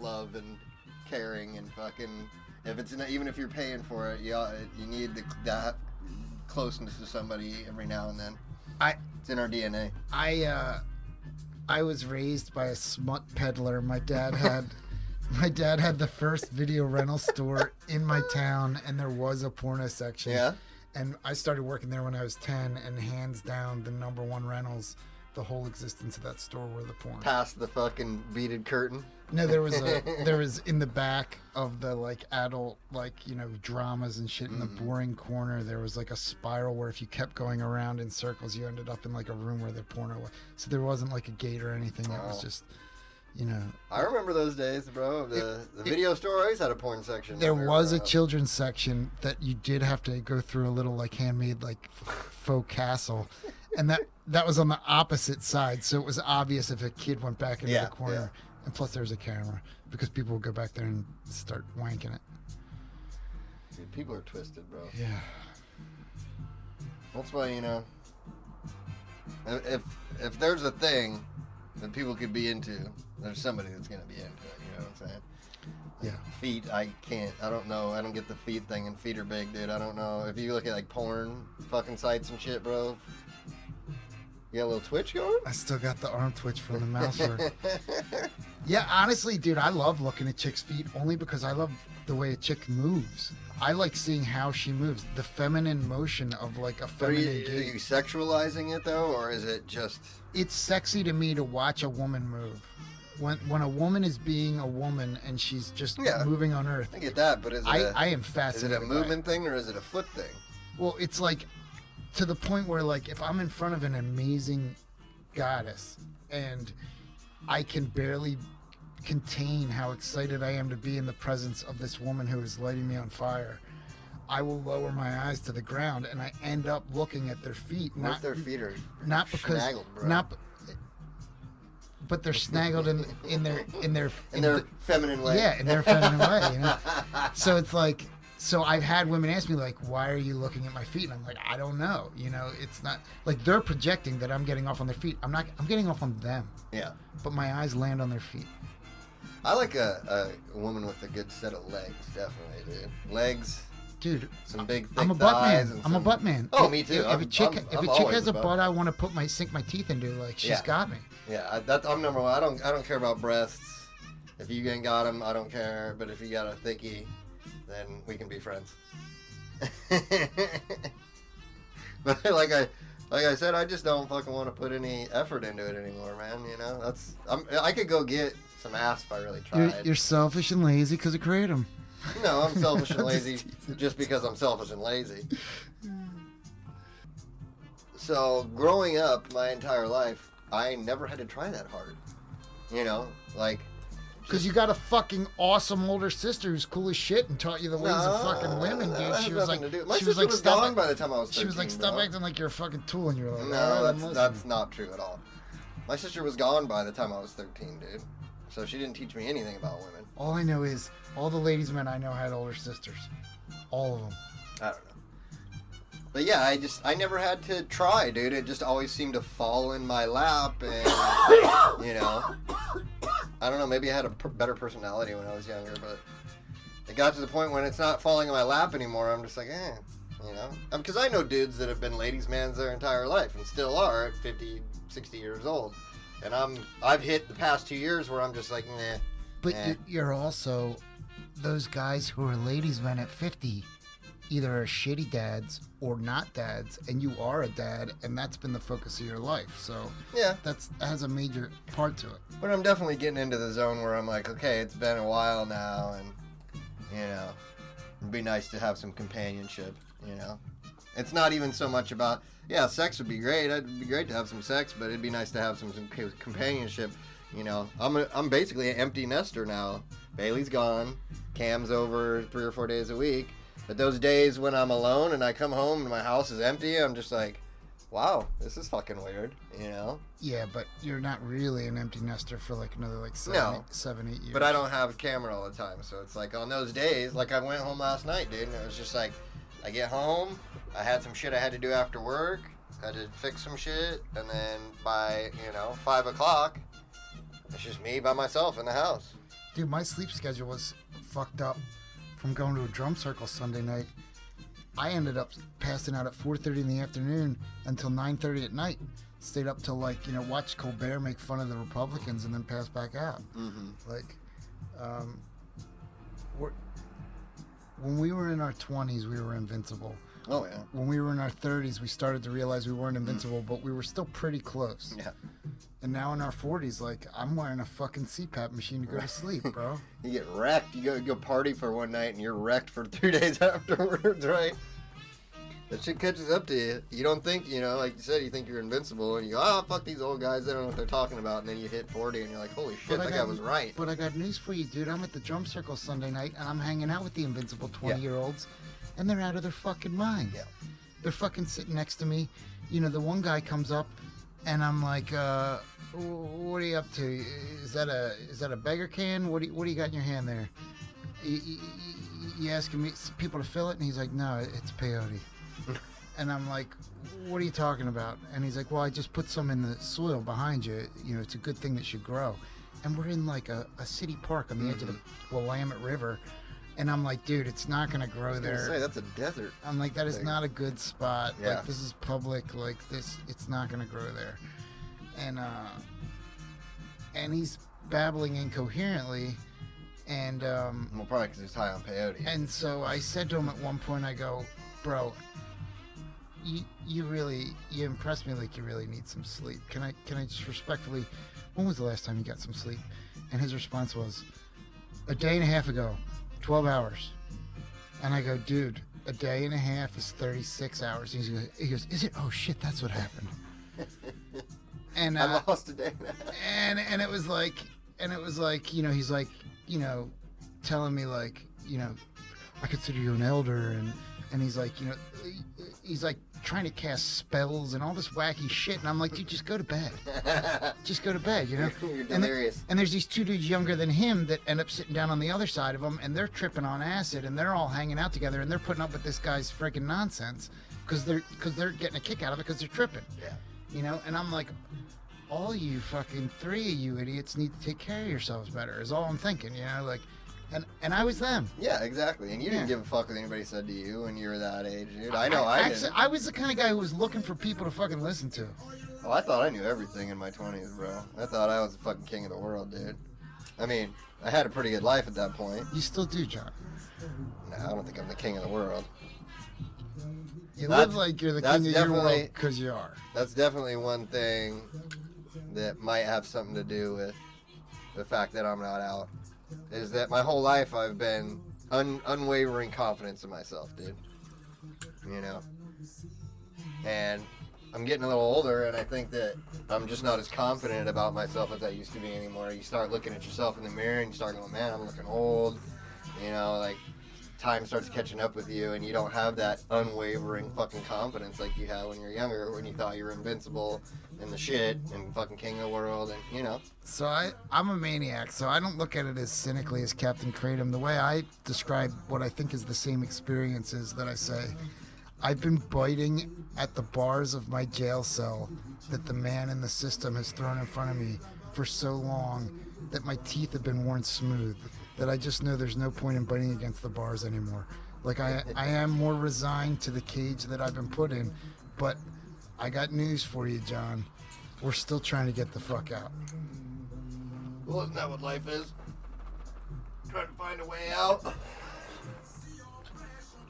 love and caring and fucking. If it's not, even if you're paying for it, you you need the, that closeness to somebody every now and then. I It's in our DNA. I uh, I was raised by a smut peddler. My dad had my dad had the first video rental store in my town, and there was a porno section. Yeah. And I started working there when I was ten, and hands down, the number one rentals, the whole existence of that store were the porn. Past the fucking beaded curtain. No, there was a there was in the back of the like adult like you know dramas and shit in the Mm-hmm. boring corner. There was like a spiral where if you kept going around in circles, you ended up in like a room where the porno was. So there wasn't like a gate or anything. It was Oh. just, you know, I remember those days, bro. The the video store always had a porn section. there was a children's section that you did have to go through a little like handmade like faux castle, and that that was on the opposite side. So it was obvious if a kid went back into Yeah, the corner. And plus, there was a camera because people would go back there and start wanking it. Dude, people are twisted, bro. Yeah. That's why you know. If if there's a thing that people could be into, there's somebody that's gonna be into it. You know what I'm saying? Yeah. Feet, I can't. I don't know. I don't get the feet thing, and feet are big, dude. I don't know. If you look at like porn fucking sites and shit, bro. You got a little twitch going? I still got the arm twitch from the mouse work. yeah, honestly, dude, I love looking at chicks' feet only because I love the way a chick moves. I like seeing how she moves, the feminine motion of like a Are feminine you, are you sexualizing it though, or is it just? It's sexy to me to watch a woman move. When when a woman is being a woman and she's just Yeah. moving on earth, I get that, but is it I, a, I am fascinated. is it a movement thing or is it a foot thing? Well, it's like to the point where like if I'm in front of an amazing goddess and I can barely contain how excited I am to be in the presence of this woman who is lighting me on fire. I will lower my eyes to the ground and I end up looking at their feet, What not their feet are not because snaggled, bro? not but they're snaggled in in their in their in their the- feminine way? yeah, in their feminine way, you know. So it's like, so I've had women ask me like, "Why are you looking at my feet?" And I'm like, "I don't know." You know, it's not like they're projecting that I'm getting off on their feet. I'm not. I'm getting off on them, yeah. but my eyes land on their feet. I like a, a woman with a good set of legs, definitely, dude. Legs, Dude, some big thick I'm a butt man. I'm a some- butt man. Oh, me too. If, I'm- a chick, I'm- if I'm a chick has a a butt. I want to put my sink my teeth into. Like she's Yeah. got me. Yeah, I, that's I'm number one. I don't I don't care about breasts. If you ain't got them, I don't care. But if you got a thickie, then we can be friends. but like I like I said, I just don't fucking want to put any effort into it anymore, man. You know, that's I'm, I could go get some ass if I really You're, tried. you're selfish and lazy because of kratom. No, I'm selfish and just lazy just because I'm selfish and lazy. So, growing up my entire life, I never had to try that hard. You know, like. Because you got a fucking awesome older sister who's cool as shit and taught you the ways of fucking women, dude. She was like, nothing to do- My she sister was like, was stop, gone by the time I was 13. she was like, stop bro. acting like you're a fucking tool, and you're like, No, "All right, I'm that's, that's not true at all. My sister was gone by the time I was 13, dude. So she didn't teach me anything about women. All I know is all the ladies men I know had older sisters, all of them. I don't know. But yeah, I just I never had to try, dude. It just always seemed to fall in my lap, and you know, I don't know. Maybe I had a per- better personality when I was younger, but it got to the point when it's not falling in my lap anymore. I'm just like, eh, you know, because I know dudes that have been ladies' mans their entire life and still are at 50, 60 years old, and I'm I've hit the past two years where I'm just like, nah. But Eh. you- you're also those guys who are ladies men at 50, either are shitty dads or not dads, and you are a dad, and that's been the focus of your life. So Yeah, that's that has a major part to it. But I'm definitely getting into the zone where I'm like, okay, it's been a while now, and you know, it'd be nice to have some companionship. You know, it's not even so much about yeah, sex would be great. It'd be great to have some sex, but it'd be nice to have some, some companionship. You know, I'm a, I'm basically an empty nester now. Bailey's gone, Cam's over three or four days a week. But those days when I'm alone and I come home and my house is empty, I'm just like, wow, this is fucking weird. You know. Yeah, but you're not really an empty nester for like another like seven, No. eight, seven, eight years. But I don't have a camera all the time, so it's like on those days, like I went home last night, dude, and it was just like, I get home, I had some shit I had to do after work, had to fix some shit, and then by you know five o'clock, it's just me by myself in the house. Dude, my sleep schedule was fucked up from going to a drum circle Sunday night. I ended up passing out at 4:30 in the afternoon until 9:30 at night. Stayed up till like you know watch Colbert make fun of the Republicans and then pass back out. Mm-hmm. Like, um, when we were in our 20s, we were invincible. Oh yeah. When we were in our 30s, we started to realize we weren't invincible, but we were still pretty close. Yeah. And now in our 40s, like I'm wearing a fucking CPAP machine to go to sleep, bro. You get wrecked. You go go party for one night and you're wrecked for three days afterwards, right? That shit catches up to you. You don't think, you know, like you said, you think you're invincible, and you go, oh, fuck these old guys, they don't know what they're talking about, and then you hit 40, and you're like, holy shit, But that guy was right. But I got news for you, dude. I'm at the drum circle Sunday night, and I'm hanging out with the invincible 20 Yeah. year olds, and they're out of their fucking minds. Yeah. They're fucking sitting next to me. You know, the one guy comes up, and I'm like, uh, "What are you up to? Is that a is that a beggar can? What do you, what do you got in your hand there?" You, you, asking me people to fill it, and he's like, "No, it's peyote." And I'm like, what are you talking about? And he's like, well, I just put some in the soil behind you. You know, it's a good thing that should grow. And we're in like a, a city park on the edge of the Willamette River. And I'm like, dude, it's not going to grow was gonna there. say, that's a desert. I'm like, that is thing. not a good spot. Yeah. Like, this is public. Like, this, it's not going to grow there. And, uh, and he's babbling incoherently. And, um, Well, probably because he's high on peyote. and so I said to him at one point, I go, bro, you you really you impressed me like you really need some sleep. Can I can I just respectfully when was the last time you got some sleep? And his response was, a day and a half ago, twelve hours. And I go, dude, a day and a half is thirty six hours. And he goes, he goes, is it? Oh shit, that's what happened. and I uh, lost a day. and and it was like and it was like you know he's like you know telling me like you know i consider you an elder and and he's like you know he's like trying to cast spells and all this wacky shit and i'm like dude just go to bed. Just go to bed you know? You're and, the- and there's these two dudes younger than him that end up sitting down on the other side of him and they're tripping on acid and they're all hanging out together and they're putting up with this guy's freaking nonsense because they're because they're getting a kick out of it because they're tripping. Yeah. you know? And i'm like all you fucking three of you idiots need to take care of yourselves better is all i'm thinking you know? Like and and i was them Yeah, exactly. And you didn't Yeah. give a fuck what anybody said to you when you were that age, dude. I know I, actually didn't. i was the kind of guy who was looking for people to fucking listen to Oh, I thought I knew everything in my 20s, bro. I thought I was the fucking king of the world, dude. I mean, I had a pretty good life at that point. you still do john No, I don't think I'm the king of the world. you That's- live like you're the that's king of your definitely- world because you are That's definitely one thing that might have something to do with the fact that I'm not out. Is that my whole life I've been un- unwavering confidence in myself, dude. You know? And I'm getting a little older, and I think that I'm just not as confident about myself as I used to be anymore. You start looking at yourself in the mirror, and you start going, man, I'm looking old. You know, like, time starts catching up with you, and you don't have that unwavering fucking confidence like you had when you're younger, when you thought you were invincible and the shit and fucking king of the world, and, you know. So I, I'm a maniac, so I don't look at it as cynically as Captain Kratom. The way I describe what I think is the same experiences that I say, I've been biting at the bars of my jail cell that the man in the system has thrown in front of me for so long that my teeth have been worn smooth that I just know there's no point in biting against the bars anymore. Like I, I am more resigned to the cage that I've been put in, but I got news for you, John. We're still trying to get the fuck out. Well, isn't that what life is? Trying to find a way out.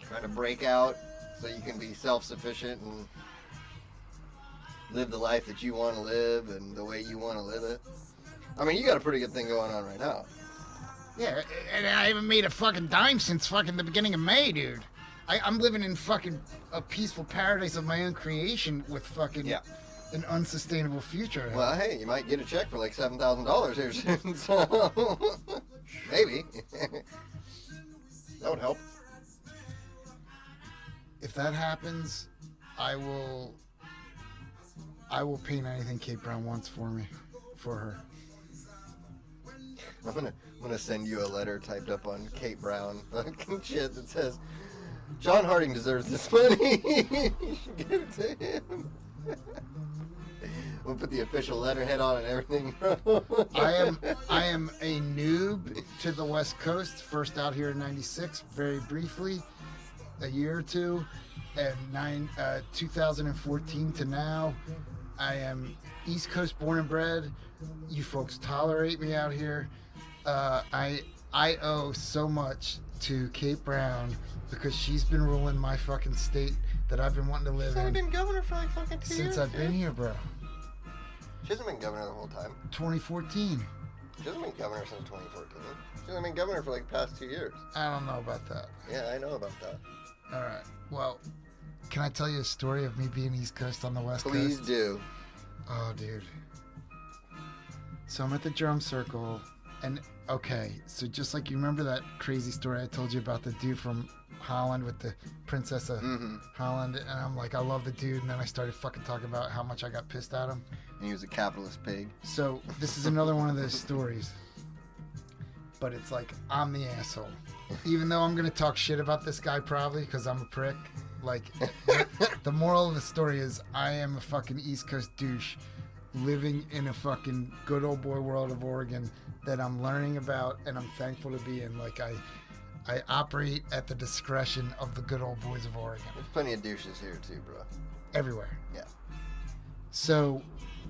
Trying to break out so you can be self sufficient and live the life that you want to live and the way you want to live it. I mean, you got a pretty good thing going on right now. Yeah, and I haven't made a fucking dime since fucking the beginning of May, dude. I, I'm living in fucking a peaceful paradise of my own creation with fucking Yeah. an unsustainable future. Well, hey, you might get a check for like seven thousand dollars here soon, so maybe that would help. if that happens, I will. I will paint anything Kate Brown wants for me, for her. I'm gonna I'm gonna send you a letter typed up on Kate Brown fucking shit that says John Harding deserves this money. give it to him. we'll put the official letterhead on and everything, bro. I am I am a noob to the West Coast. First out here in '96, very briefly, a year or two, and nine uh, 2014 to now. I am East Coast born and bred. You folks tolerate me out here. Uh, I I owe so much to Kate Brown because she's been ruling my fucking state that I've been wanting to live in. She's only in been governor for like fucking two since years. I've been here, bro. She hasn't been governor the whole time. 2014. She hasn't been governor since 2014. She hasn't been governor for like the past two years. I don't know about that. Yeah, I know about that. All right. Well, can I tell you a story of me being East Coast on the West Coast? Please Coast? do. Oh, dude. So I'm at the drum circle, and okay, so just like you remember that crazy story I told you about the dude from Holland with the Princess of hmm Holland, and I'm like, I love the dude, and then I started fucking talking about how much I got pissed at him. And he was a capitalist pig. So this is another one of those stories. But it's like I'm the asshole. Even though I'm gonna talk shit about this guy probably because I'm a prick. Like the moral of the story is I am a fucking East Coast douche living in a fucking good old boy world of Oregon that I'm learning about and I'm thankful to be in. Like I I operate at the discretion of the good old boys of Oregon. There's plenty of douches here too, bro. Everywhere. Yeah. So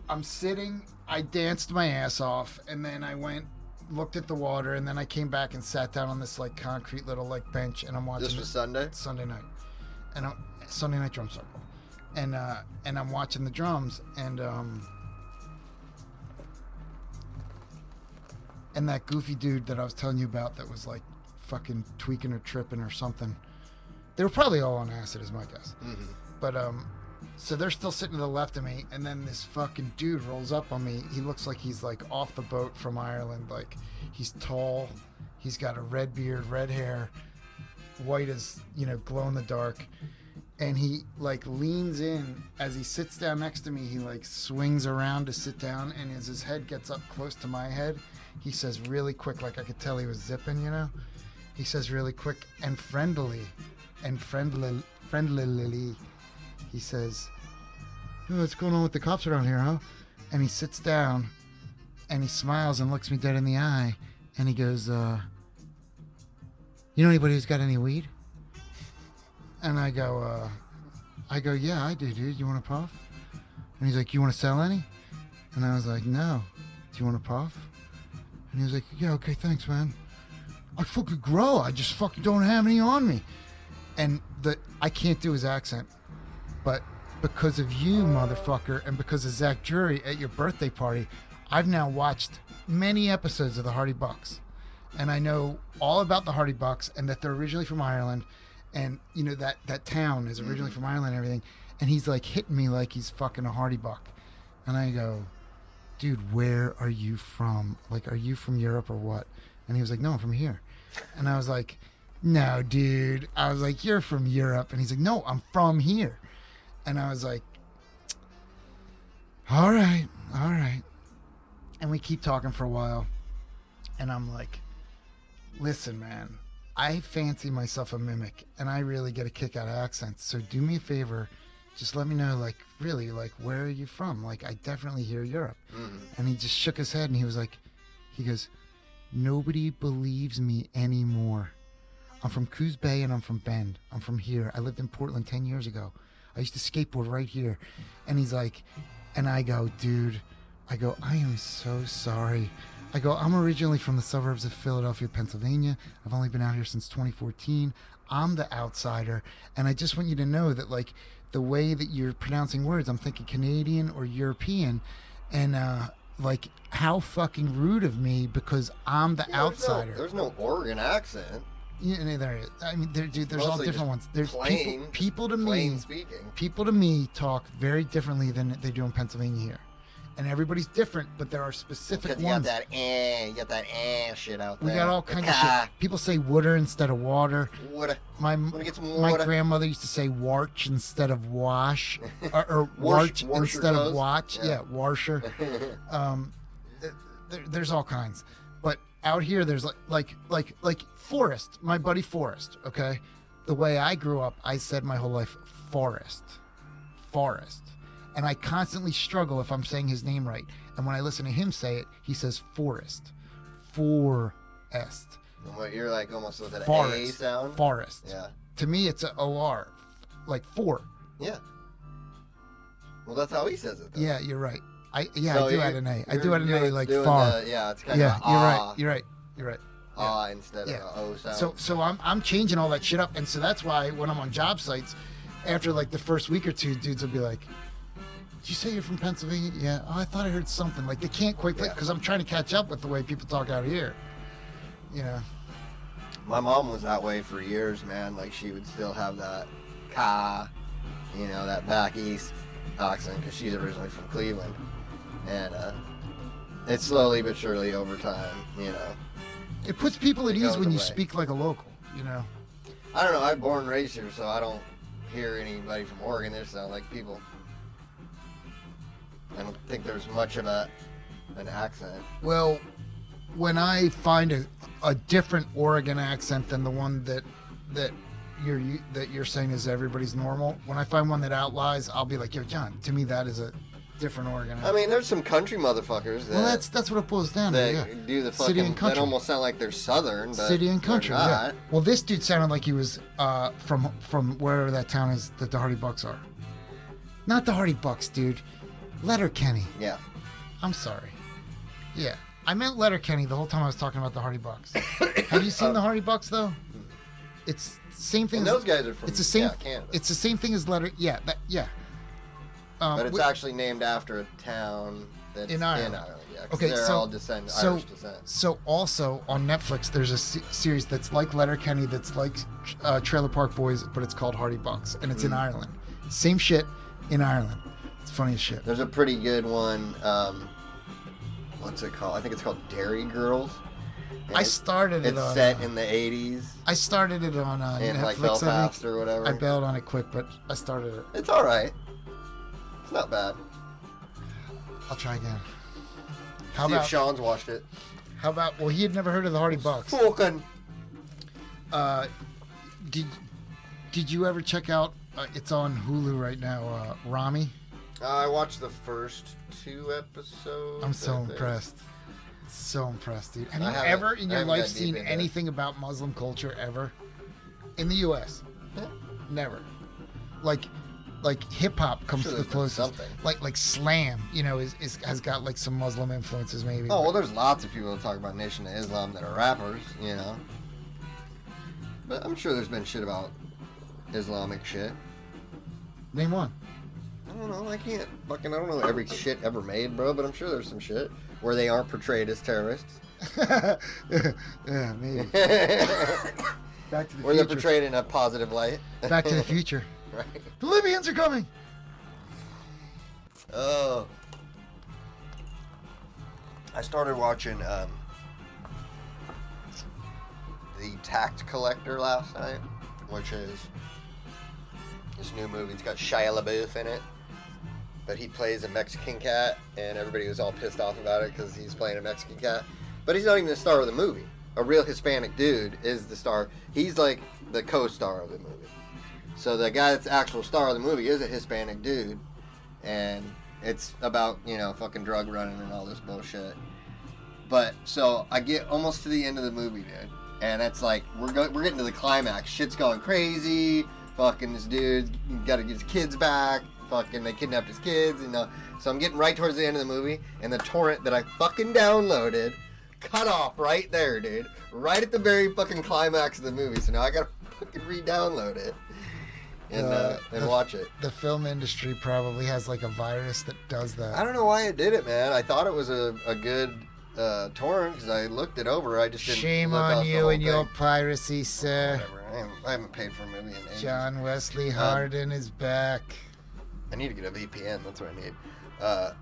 I'm sitting, I danced my ass off, and then I went, looked at the water, and then I came back and sat down on this like concrete little like bench, and I'm watching This was Sunday. Sunday night, and I'm Sunday night drum circle, and uh, and I'm watching the drums, and um, and that goofy dude that I was telling you about that was like fucking tweaking or tripping or something. They were probably all on acid, is my guess. hmm But um, so they're still sitting to the left of me, and then this fucking dude rolls up on me. He looks like he's like off the boat from Ireland. Like he's tall, he's got a red beard, red hair, white as you know, glow in the dark. And he like leans in as he sits down next to me. He like swings around to sit down, and as his head gets up close to my head, he says really quick, like I could tell he was zipping, you know. He says really quick and friendly, and friendly, friendlily. He says, "Oh, "What's going on with the cops around here, huh?" And he sits down, and he smiles and looks me dead in the eye, and he goes, uh, "You know anybody who's got any weed?" And I go, uh, "I go, yeah, I do, dude. You want to puff?" And he's like, "You want to sell any?" And I was like, "No. Do you want to puff?" And he was like, "Yeah, okay, thanks, man." I fucking grow. I just fucking don't have any on me. And the I can't do his accent, but because of you, motherfucker, and because of Zach Jury at your birthday party, I've now watched many episodes of the Hardy Bucks, and I know all about the Hardy Bucks and that they're originally from Ireland, and you know that that town is originally mm. from Ireland and everything. And he's like hitting me like he's fucking a Hardy Buck, and I go, dude, where are you from? Like, are you from Europe or what? And he was like, no, I'm from here. And I was like, no, dude. I was like, you're from Europe. And he's like, no, I'm from here. And I was like, all right, all right. And we keep talking for a while. And I'm like, listen, man, I fancy myself a mimic and I really get a kick out of accents. So do me a favor. Just let me know, like, really, like, where are you from? Like, I definitely hear Europe. hmm And he just shook his head and he was like, he goes, nobody believes me anymore. I'm from Coos Bay and I'm from Bend. I'm from here. I lived in Portland 10 years ago. I used to skateboard right here. And he's like, and I go, dude, I go, I am so sorry. I go, I'm originally from the suburbs of Philadelphia, Pennsylvania. I've only been out here since 2014. I'm the outsider. And I just want you to know that, like, the way that you're pronouncing words, I'm thinking Canadian or European. And, uh, like, how fucking rude of me because I'm the outsider. There's no, there's no Oregon accent. Yeah, no, there is. I mean, there, dude, there's all different ones. There's plain, people, people to plain me, speaking. people to me talk very differently than they do in Pennsylvania here, and everybody's different. But there are specific Because you got that eh, you got that eh shit out there. we got all kinds of shit. People say water instead of water. Water. My my grandmother used to say warch instead of wash, or, or warch instead of watch. Yeah. Yeah, washer. um, there, there's all kinds, but out here there's like like like like Forrest, my buddy Forest. Okay, the way I grew up, I said my whole life Forest, Forest, and I constantly struggle if I'm saying his name right. And when I listen to him say it, he says Forest, Forest, what you're like almost with an A Forest, sound. Forest. Yeah. To me, it's a OR, like four. Yeah. Well, that's how he says it. Though. Yeah, you're right. I yeah, So I do add an A. I do add an A like far. the- yeah, it's kind Yeah, of you're ah, right. You're right. You're right. ah instead Yeah. of a O sound. So so I'm I'm changing all that shit up, and so that's why when I'm on job sites, after like the first week or two, dudes will be like, "Did you say you're from Pennsylvania?" Yeah. Oh, I thought I heard something. Like they can't quite Yeah. because I'm trying to catch up with the way people talk out here. You know. My mom was that way for years, man. Like she would still have that ka, you know, that back east accent because she's originally from Cleveland, and uh, it's slowly but surely over time, you know. It puts people at ease when you speak like a local. You know. I don't know. I'm born and raised here, so I don't hear anybody from Oregon. They sound like people. I don't think there's much of a an accent. Well, when I find a, a different Oregon accent than the one that that you're you- that you're saying is everybody's normal, when I find one that outlies, I'll be like, "Yo, John, to me that is a different Oregon." Accent. I mean, there's some country motherfuckers that well, that's that's what it boils down to. Yeah. do the fucking, City and that country. almost sound like they're southern, but City and country. Yeah. Well, this dude sounded like he was uh, from from wherever that town is that the Hardy Bucks are. Not the Hardy Bucks, dude. Letterkenny. Yeah. I'm sorry. Yeah, I meant Letterkenny the whole time I was talking about the Hardy Bucks. Have you seen the Hardy Bucks though? It's the same thing. And as, those guys are from it's the same. yeah, Canada. It's the same thing as Letter. Yeah, that, yeah. Um, but it's wi- actually named after a town that's In Ireland. yeah, 'cause Okay, they're so- all descend so- Irish descent. So also on Netflix, there's a se- series that's like Letterkenny, that's like uh, Trailer Park Boys, but it's called Hardy Bucks, and it's in Mm. Ireland. Same shit in Ireland. It's funny as shit. There's a pretty good one. Um, what's it called? I think it's called Derry Girls. And I started it It's on. set uh, in the 80s I started it on uh, in like Netflix. I Belfast or whatever. I bailed on it quick, but I started it. It's all right. It's not bad. I'll try again. How See about if Sean's watched it. how about? Well, he had never heard of the Hardy Bucks. Fucking. Uh, did did you ever check out? Uh, it's on Hulu right now. Uh, Ramy. Uh, I watched the first two episodes. I'm so impressed. So impressed, dude. Have I you ever in your life seen anything about Muslim culture ever? In the U.S. Yeah. Never. Like, like hip hop comes Sure to the closest. something. Like, like slam, you know, is, is has got like some Muslim influences maybe. Oh well, there's lots of people that talk about Nation of Islam that are rappers, you know. But I'm sure there's been shit about Islamic shit. Name one. I don't know. I can't fucking. I don't know every shit ever made, bro. But I'm sure there's some shit where they aren't portrayed as terrorists. yeah, maybe. Back to the they're future. portrayed in a positive light. Back to the future. right. The Libyans are coming. Oh. I started watching um, the Tax Collector last night, which is this new movie. It's got Shia LaBeouf in it, but he plays a Mexican cat, and everybody was all pissed off about it because he's playing a Mexican cat. But he's not even the star of the movie. A real Hispanic dude is the star. He's like the co-star of the movie. So the guy that's the actual star of the movie is a Hispanic dude, and it's about you know fucking drug running and all this bullshit. But so I get almost to the end of the movie, dude, and it's like we're go- we're getting to the climax. Shit's going crazy. Fucking this dude got to get his kids back. Fucking they kidnapped his kids, you know. So I'm getting right towards the end of the movie, and the torrent that I fucking downloaded cut off right there, dude. Right at the very fucking climax of the movie. So now I gotta fucking re-download it and uh, Uh, and the- watch it. The film industry probably has like a virus that does that. I don't know why it did it, man. I thought it was a, a good uh, torrent because I looked it over. I just didn't. Shame on you and your piracy, sir. Whatever. I haven't, I haven't paid for a movie in ages. John Wesley Um, Hardin is back. I need to get a VPN. That's what I need. Uh,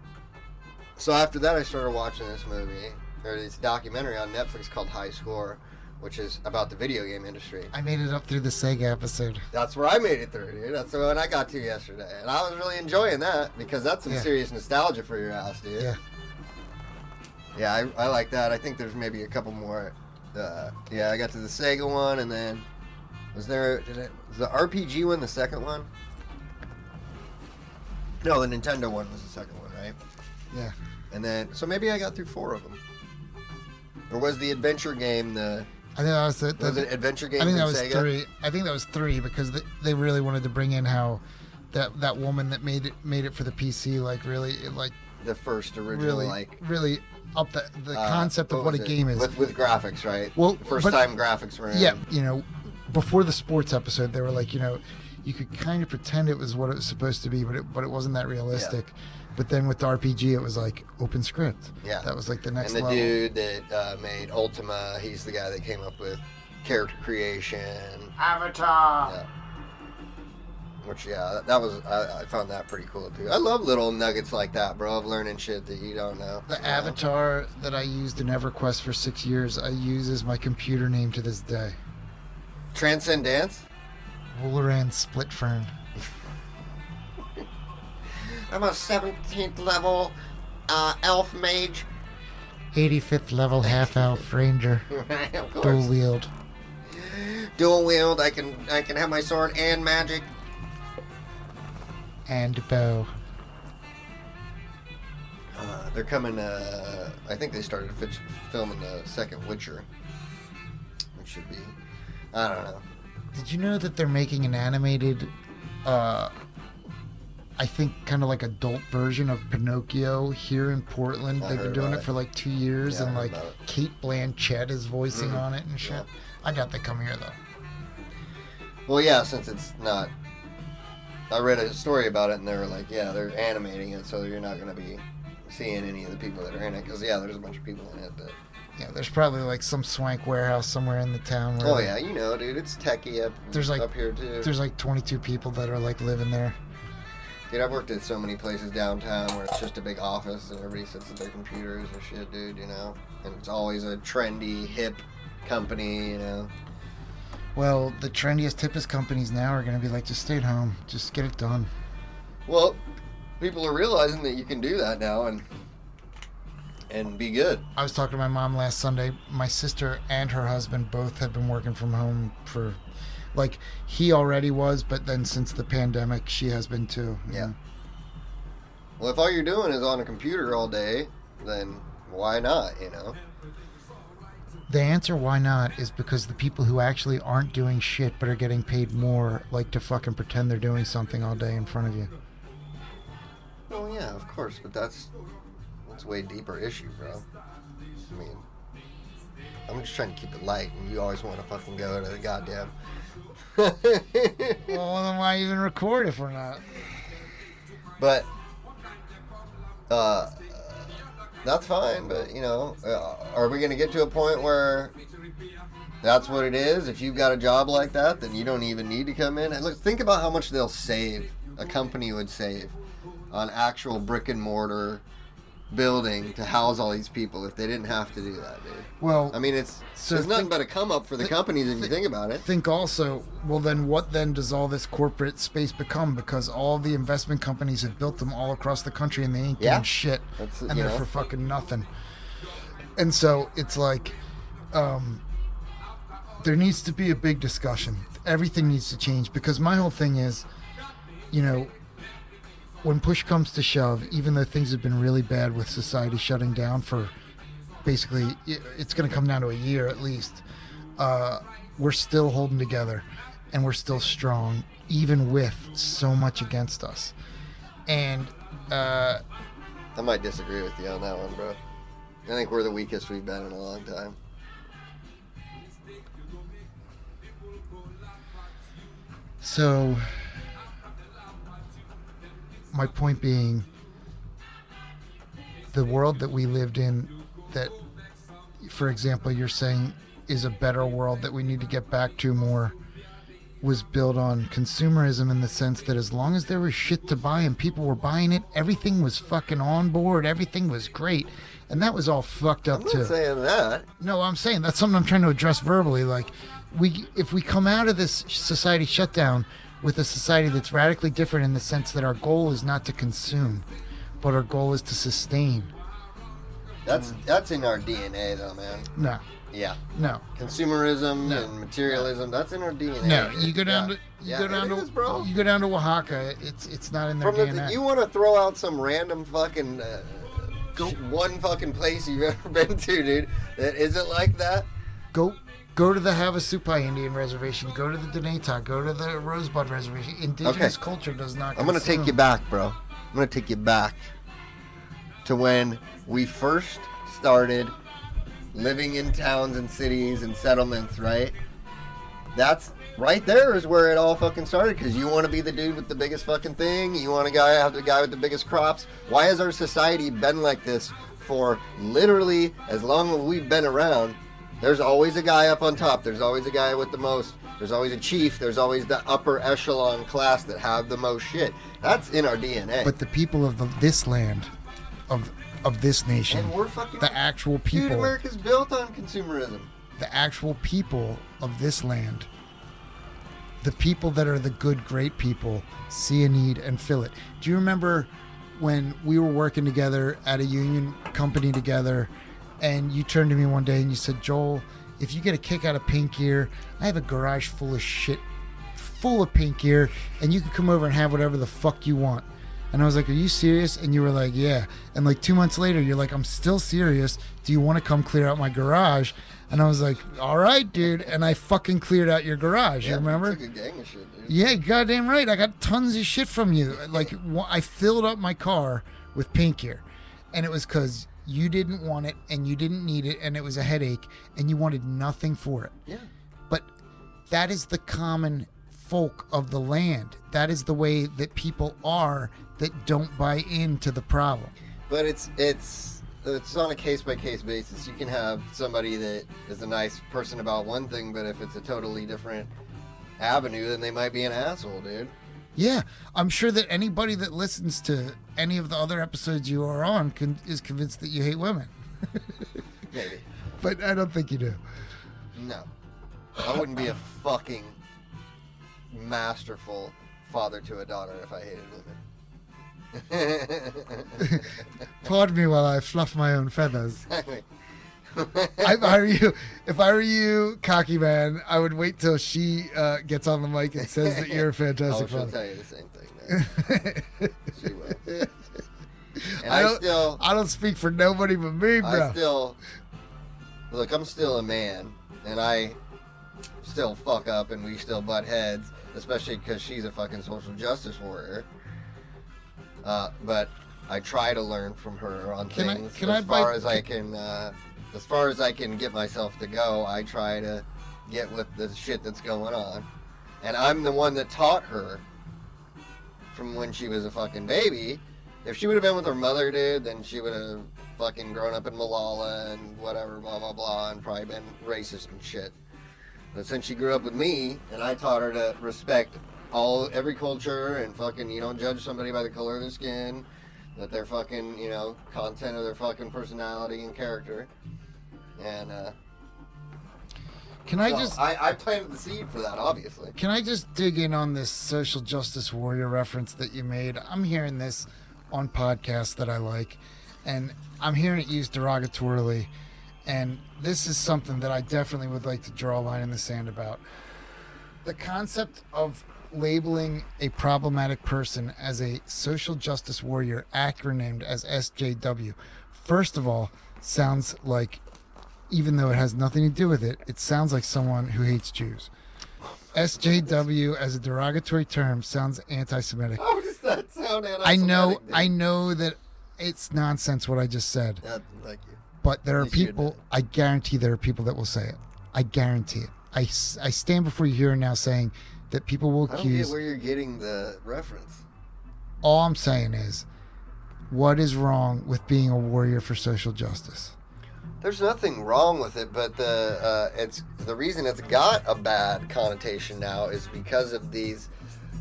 so after that, I started watching this movie or this documentary on Netflix called High Score, which is about the video game industry. I made it up through the Sega episode. That's where I made it through, dude. That's the one I got to yesterday, and I was really enjoying that because that's some Yeah. serious nostalgia for your ass, dude. Yeah. Yeah, I, I like that. I think there's maybe a couple more. Uh, yeah, I got to the Sega one, and then was there did it was the RPG one the second one? No, the Nintendo one was the second one, right? Yeah. And then, so maybe I got through four of them. Or was the adventure game the I think that was the. the was it adventure game? I think that was Sega? three. I think that was three because they, they really wanted to bring in how that that woman that made it made it for the PC like really like The first original, really like really up the the uh, concept of what a game is. with with graphics, right? Well, first but- time graphics were in. Yeah, you know, before the sports episode, they were like, you know, you could kind of pretend it was what it was supposed to be, but it but it wasn't that realistic. But then with the RPG, it was like open script. Yeah. that was like the next and the level. dude that uh, made Ultima, he's the guy that came up with character creation. Avatar. Yeah. Which yeah, that, that was I, I found that pretty cool too. I love little nuggets like that, bro, of learning shit that you don't know. The you know? avatar that I used in EverQuest for six years, I use as my computer name to this day. Transcendence. Wooleran Splitfern. I'm a 17th level uh, elf mage. 85th level half elf ranger. Dual wield. Dual wield. I can I can have my sword and magic. And bow. Uh, they're coming. Uh, I think they started fi- filming the second Witcher. Which should be. I don't know. Did you know that they're making an animated, uh, I think kind of like adult version of Pinocchio here in Portland? I They've been doing it it. for like two years, Yeah, and like. Cate Blanchett is voicing Mhm. on it and shit. Yeah. I doubt they come here though. Well, yeah, since it's not. I read a story about it, and they were like, "Yeah, they're animating it, so you're not going to be seeing any of the people that are in it." Because yeah, there's a bunch of people in it. That, Yeah, there's probably like some swank warehouse somewhere in the town where oh yeah, you know, dude, it's techie up. There's, like- up here too. there's like 22 people that are like living there. Dude, I've worked at so many places downtown where it's just a big office and everybody sits at their computers and shit, dude. You know, and it's always a trendy, hip company. You know. Well, the trendiest, hippest companies now are going to be like, just stay at home, just get it done. Well, people are realizing that you can do that now and and be good. I was talking to my mom last Sunday. My sister and her husband both have been working from home for, like, he already was, but then since the pandemic, she has been too. Yeah. know. Well, if all you're doing is on a computer all day, then why not? You know. The answer why not is because the people who actually aren't doing shit but are getting paid more like to fucking pretend they're doing something all day in front of you. Well, yeah, of course, but that's a way deeper issue, bro. I mean, I'm just trying to keep it light, and you always want to fucking go to the goddamn. Well, then why even record if we're not? but uh, that's fine. But you know, uh, are we gonna get to a point where that's what it is? If you've got a job like that, then you don't even need to come in. And look, think about how much they'll save. A company would save on actual brick and mortar building to house all these people if they didn't have to do that, dude. Well, I mean, it's So there's nothing think- but a come up for the thi- companies if you think about it. think also, well, then what then does all this corporate space become? Because all the investment companies have built them all across the country and they ain't Yeah. doing shit. That's and they're know. for fucking nothing. And so it's like, um, there needs to be a big discussion. Everything needs to change because my whole thing is, you know, when push comes to shove, even though things have been really bad with society shutting down for basically, it's going to come down to a year at least. Uh, we're still holding together, and we're still strong, even with so much against us. And uh, I might disagree with you on that one, bro. I think we're the weakest we've been in a long time. So, my point being, the world that we lived in, that, for example, you're saying is a better world that we need to get back to more, was built on consumerism in the sense that as long as there was shit to buy and people were buying it, everything was fucking on board, everything was great. And that was all fucked up I'm too. saying that. No, I'm saying that's something I'm trying to address verbally. Like, we if we come out of this society shutdown with a society that's radically different in the sense that our goal is not to consume, but our goal is to sustain. That's that's in our DNA, though, man. No, Yeah, No, consumerism No. and materialism. That's in our DNA. no. You go down Yeah. to you Yeah, go down it to is, bro. you go down to Oaxaca. It's it's not in their From the, DNA. you want to throw out some random fucking uh, Go- one fucking place you've ever been to, dude, that isn't like that. go go to the Havasupai Indian Reservation. Go to the Deneta. Go to the Rosebud Reservation. Indigenous Okay. culture does not. I'm gonna take you back, bro. I'm gonna take you back to when we first started living in towns and cities and settlements, right? That's right there is where it all fucking started because you want to be the dude with the biggest fucking thing. You want to guy have the guy with the biggest crops. Why has our society been like this for literally as long as we've been around? There's always a guy up on top. There's always a guy with the most. There's always a chief. There's always the upper echelon class that have the most shit. That's in our DNA. But the people of the, this land, of of this nation, and we're fucking. the actual people. Dude, America's built on consumerism. the actual people of this land, the people that are the good, great people, see a need and fill it. Do you remember when we were working together at a union company together, and you turned to me one day and you said, Joel, if you get a kick out of pink gear, I have a garage full of shit, full of pink gear, and you can come over and have whatever the fuck you want. And I was like, Are you serious? And you were like, Yeah. And like two months later, you're like, I'm still serious. Do you want to come clear out my garage? And I was like, All right, dude. And I fucking cleared out your garage. you remember? It's like a gang of shit, dude. Yeah, goddamn right. I got tons of shit from you. Like, I filled up my car with pink gear. And it was because you didn't want it and you didn't need it and it was a headache and you wanted nothing for it. Yeah. But that is the common folk of the land. That is the way that people are that don't buy into the problem. But it's it's it's on a case by case basis. You can have somebody that is a nice person about one thing, but if it's a totally different avenue, then they might be an asshole, dude. Yeah, I'm sure that anybody that listens to any of the other episodes you are on can, is convinced that you hate women. Maybe. But I don't think you do. No. I wouldn't be a fucking masterful father to a daughter if I hated women. Pardon me while I fluff my own feathers. exactly. if I were you, if I were you, cocky man, I would wait till she uh, gets on the mic and says that you're a Oh, fantastic she'll father. tell you the same thing, man. She will. And I I, still, I don't speak for nobody but me, bro. I still, look, I'm still a man, and I still fuck up, and we still butt heads, especially because she's a fucking social justice warrior. Uh, but I try to learn from her on Can I- things can as I far bite- as I can. Uh, as far as I can get myself to go, I try to get with the shit that's going on, and I'm the one that taught her from when she was a fucking baby. If she would have been with her mother, dude, then she would have fucking grown up in Molalla and whatever, blah blah blah, and probably been racist and shit. But since she grew up with me, and I taught her to respect all every culture and fucking you don't judge somebody by the color of their skin, that their fucking you know content of their fucking personality and character, and uh, Can I so just I, I planted the seed for that, obviously. can I just dig in on this social justice warrior reference that you made? I'm hearing this on podcasts that I like, and I'm hearing it used derogatorily. And this is something that I definitely would like to draw a line in the sand about. The concept of labeling a problematic person as a social justice warrior, acronymed as SJW, first of all, sounds like, even though it has nothing to do with it, it sounds like someone who hates Jews. SJW as a derogatory term sounds anti-Semitic. How does that sound? I know, anti-Semitic? I know that it's nonsense what I just said, thank you. but there are people. I guarantee there are people that will say it. I guarantee it. I, I stand before you here now saying that people will I don't get accuse. where you're getting the reference. All I'm saying is, what is wrong with being a warrior for social justice? There's nothing wrong with it, but the uh, it's the reason it's got a bad connotation now is because of these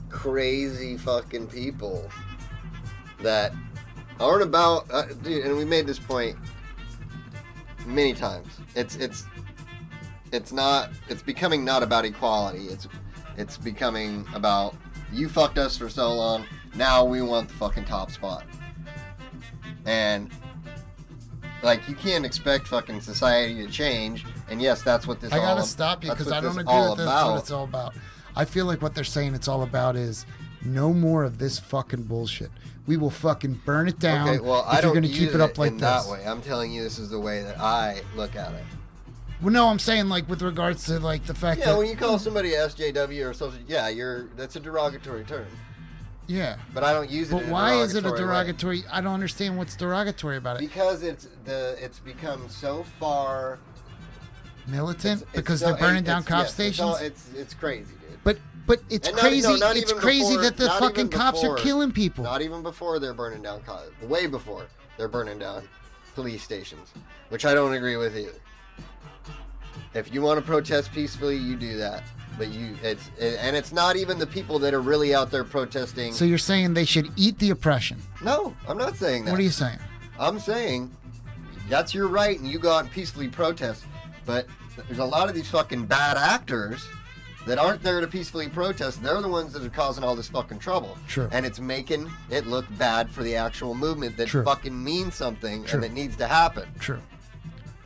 crazy fucking people that aren't about. Uh, dude, and we made this point many times. It's it's it's not. It's becoming not about equality. It's it's becoming about you fucked us for so long. Now we want the fucking top spot. And like you can't expect fucking society to change And yes, that's what this. Is. I gotta all, stop you because I don't agree with this. What it's all about. I feel like what they're saying it's all about is no more of this fucking bullshit. We will fucking burn it down Okay, well, if I you're don't to use keep it up like in this. that way. I'm telling you, this is the way that I look at it. Well, no, I'm saying like with regards to like the fact that Yeah, that when you call somebody SJW or social, yeah, you're that's a derogatory term. yeah. But I don't use it. But why is it a derogatory way. I don't understand what's derogatory about it. Because it's the it's become so far Militant it's because so- they're burning it's- down cop yes, it's all- stations. It's, it's crazy, dude. But but it's not- crazy. no, it's crazy before- that the fucking cops are killing people. Not even before they're burning down, co- way before they're burning down police stations, which I don't agree with either. If you want to protest peacefully, you do that. But you, it's and it's not even the people that are really out there protesting. so you're saying they should eat the oppression? no, I'm not saying that. What are you saying? I'm saying that's your right, and you go out and peacefully protest. But there's a lot of these fucking bad actors that aren't there to peacefully protest. They're the ones that are causing all this fucking trouble. True. And it's making it look bad for the actual movement that True. fucking means something True. and that needs to happen. True.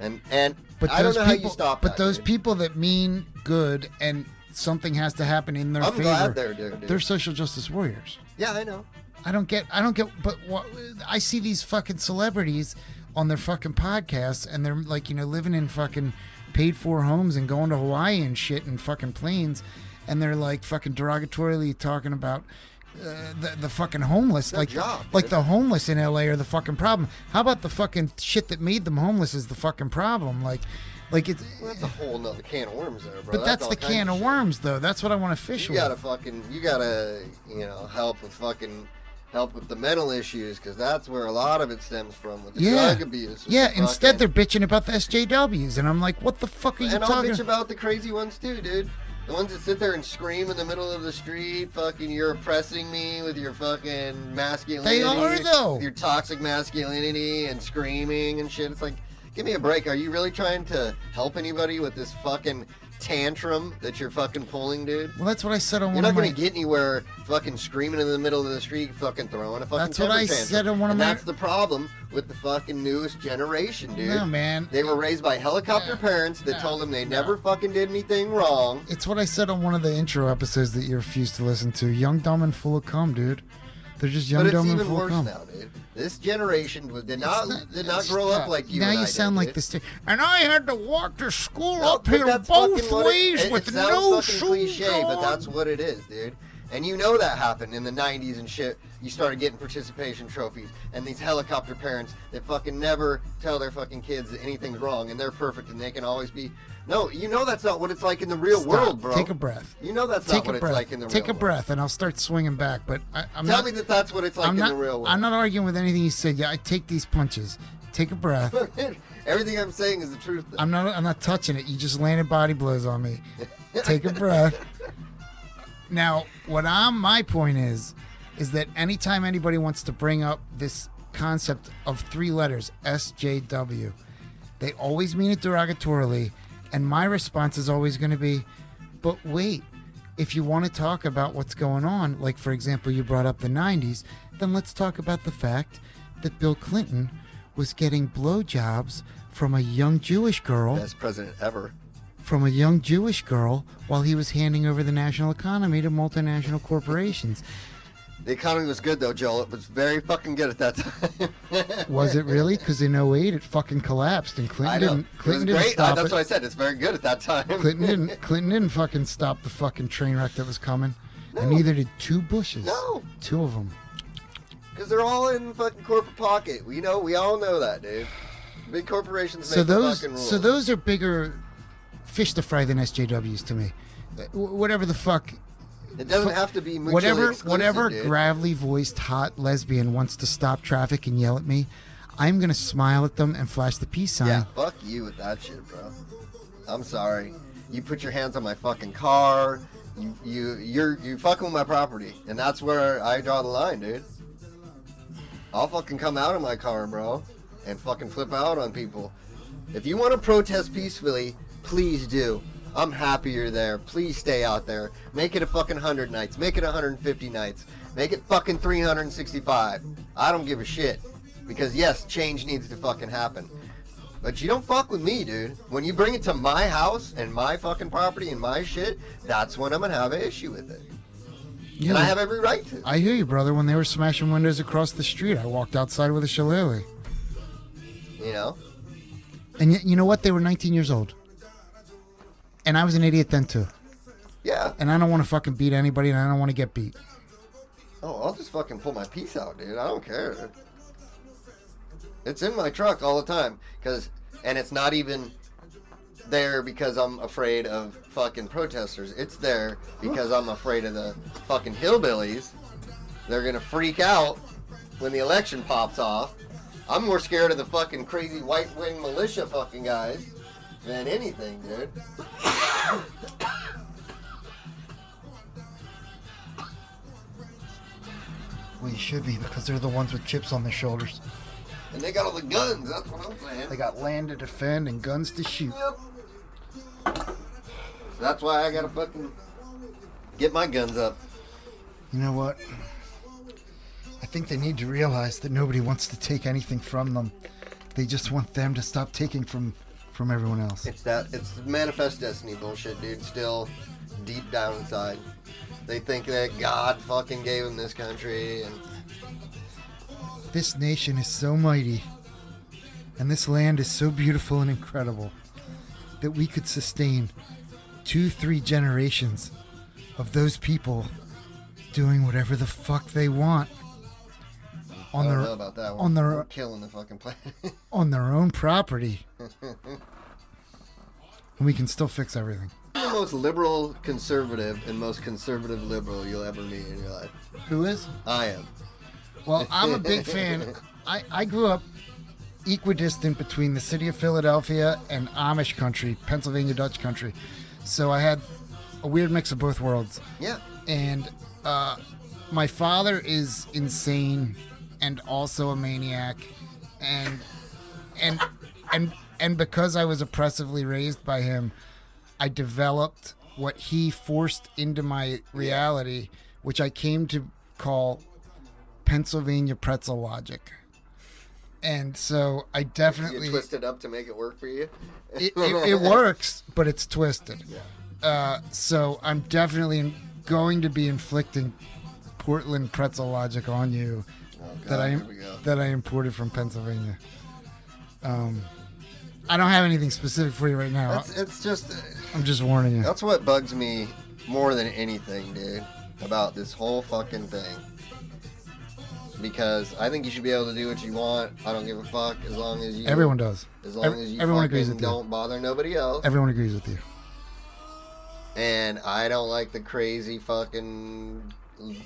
And and But I those don't know people, how you stop but that, those dude. people that mean good and something has to happen in their I'm favor, glad they're there, dude. they're social justice warriors. Yeah, I know. I don't get. I don't get. But what, I see these fucking celebrities on their fucking podcasts, and they're like, you know, living in fucking paid for homes and going to Hawaii and shit and fucking planes, and they're like fucking derogatorily talking about. Uh, the, the fucking homeless, like job, like the homeless in LA are the fucking problem. How about the fucking shit that made them homeless is the fucking problem? Like, like it's. Well, that's a whole nother can of worms there, bro. But that's, all the can of shit. worms, though. That's what I want to fish You with. gotta fucking, you gotta, you know, help with fucking, help with the mental issues, because that's where a lot of it stems from with the Yeah. drug abuse. yeah. the Instead, they're bitching about the SJWs, and I'm like, what the fuck are you talking about? and I'll bitch about the crazy ones too, dude. The ones that sit there and scream in the middle of the street, fucking, you're oppressing me with your fucking masculinity. They are, though. Your toxic masculinity and screaming and shit. It's like, give me a break. Are you really trying to help anybody with this fucking tantrum that you're fucking pulling, dude? Well, that's what I said on You're one not of my. gonna get anywhere fucking screaming in the middle of the street, fucking throwing a fucking That's what temper I tantrum. said on one of and my- That's the problem with the fucking newest generation, dude. No, man. They were raised by helicopter No, parents that no, told them they no. never fucking did anything wrong. It's what I said on one of the intro episodes that you refused to listen to. Young, dumb, and full of cum, dude. They're just young, But it's dumb, and even of worse cum. now, dude. This generation did not, It's did not grow up like you. Now and you I sound did, like dude. this. And I had to walk to school No, up here both fucking what it- ways it, with it no shoes cliche, but that's what it is, dude. And you know that happened in the '90s and shit. You started getting participation trophies, and these helicopter parents that fucking never tell their fucking kids that anything's wrong, and they're perfect, and they can always be. No, you know that's not what it's like in the real Stop. world, bro. Take a breath. You know that's Take not what a it's like in the real world. Take real a world. breath, and I'll start swinging back. But I, I'm Tell not. me that that's what it's like I'm in not. the real world. I'm not arguing with anything you said. Yeah, I take these punches. Take a breath. Everything I'm saying is the truth. though. I'm not. I'm not touching it. You just landed body blows on me. Take a breath. Now, what I'm my point is, is that anytime anybody wants to bring up this concept of three letters SJW, they always mean it derogatorily, and my response is always going to be, but wait. If you want to talk about what's going on, like for example, you brought up the 90s, then let's talk about the fact that Bill Clinton was getting blowjobs from a young Jewish girl Best president ever. from a young Jewish girl while he was handing over the national economy to multinational corporations. The economy was good though, Joel. It was very fucking good at that time. Was it really? Because in 08 it fucking collapsed and I Clinton didn't. Clinton didn't great. Stop that's it. what I said. It's very good at that time. Clinton didn't. Clinton didn't fucking stop the fucking train wreck that was coming, and neither did two Bushes. No. two of them. Because they're all in fucking corporate pocket. We know. We all know that, dude. Big corporations So those, fucking rules. so those are bigger fish to fry than SJWs to me. Whatever the fuck It doesn't have to be whatever whatever dude. gravelly voiced hot lesbian wants to stop traffic and yell at me, I'm gonna smile at them and flash the peace sign. Yeah, fuck you with that shit, bro. I'm sorry. You put your hands on my fucking car. You you you're you fucking with my property, and that's where I draw the line, dude. I'll fucking come out of my car, bro, and fucking flip out on people. If you want to protest peacefully, please do. I'm happy you're there. Please stay out there. Make it a fucking 100 nights. Make it 150 nights. Make it fucking 365. I don't give a shit. Because yes, change needs to fucking happen. But you don't fuck with me, dude. When you bring it to my house and my fucking property and my shit, that's when I'm gonna have an issue with it. Yeah, And I have every right to. I hear you, brother. When they were smashing windows across the street, I walked outside with a shillelagh. You know? And yet, you know what? They were 19 years old. And I was an idiot then, too. Yeah. And I don't want to fucking beat anybody, and I don't want to get beat. Oh, I'll just fucking pull my piece out, dude. I don't care. It's in my truck all the time, cause, and it's not even there because I'm afraid of fucking protesters. It's there because I'm afraid of the fucking hillbillies. They're gonna freak out when the election pops off. I'm more scared of the fucking crazy white wing militia fucking guys than anything, dude. Well, you should be, because they're the ones with chips on their shoulders. And they got all the guns. That's what I'm saying. They got land to defend and guns to shoot. Yep. That's why I gotta fucking get my guns up. You know what? I think they need to realize that nobody wants to take anything from them. They just want them to stop taking from from everyone else. It's that it's manifest destiny bullshit, dude. Still deep down inside, they think that God fucking gave them this country, and This nation is so mighty, and this land is so beautiful and incredible that we could sustain two, three generations of those people doing whatever the fuck they want on their about that on their- We're killing the fucking planet. on their own property. and we can still fix everything. the most liberal conservative and most conservative liberal you'll ever meet in your life. Who is? I am. Well, I'm a big fan. I, I grew up equidistant between the city of Philadelphia and Amish country, Pennsylvania Dutch country. So I had a weird mix of both worlds. Yeah. And uh, my father is insane and also a maniac. And and and and because I was oppressively raised by him, I developed what he forced into my reality, which I came to call Pennsylvania pretzel logic. And so I definitely You twist it up to make it work for you. it, it, it works, but it's twisted. Uh, so I'm definitely going to be inflicting Portland pretzel logic on you God, that I here we go. that I imported from Pennsylvania. Um, I don't have anything specific for you right now. That's, it's just I'm just warning you. that's what bugs me more than anything, dude, about this whole fucking thing. Because I think you should be able to do what you want. I don't give a fuck as long as you Everyone does. as long ev- as you everyone agrees with you. don't bother nobody else. Everyone agrees with you. and I don't like the crazy fucking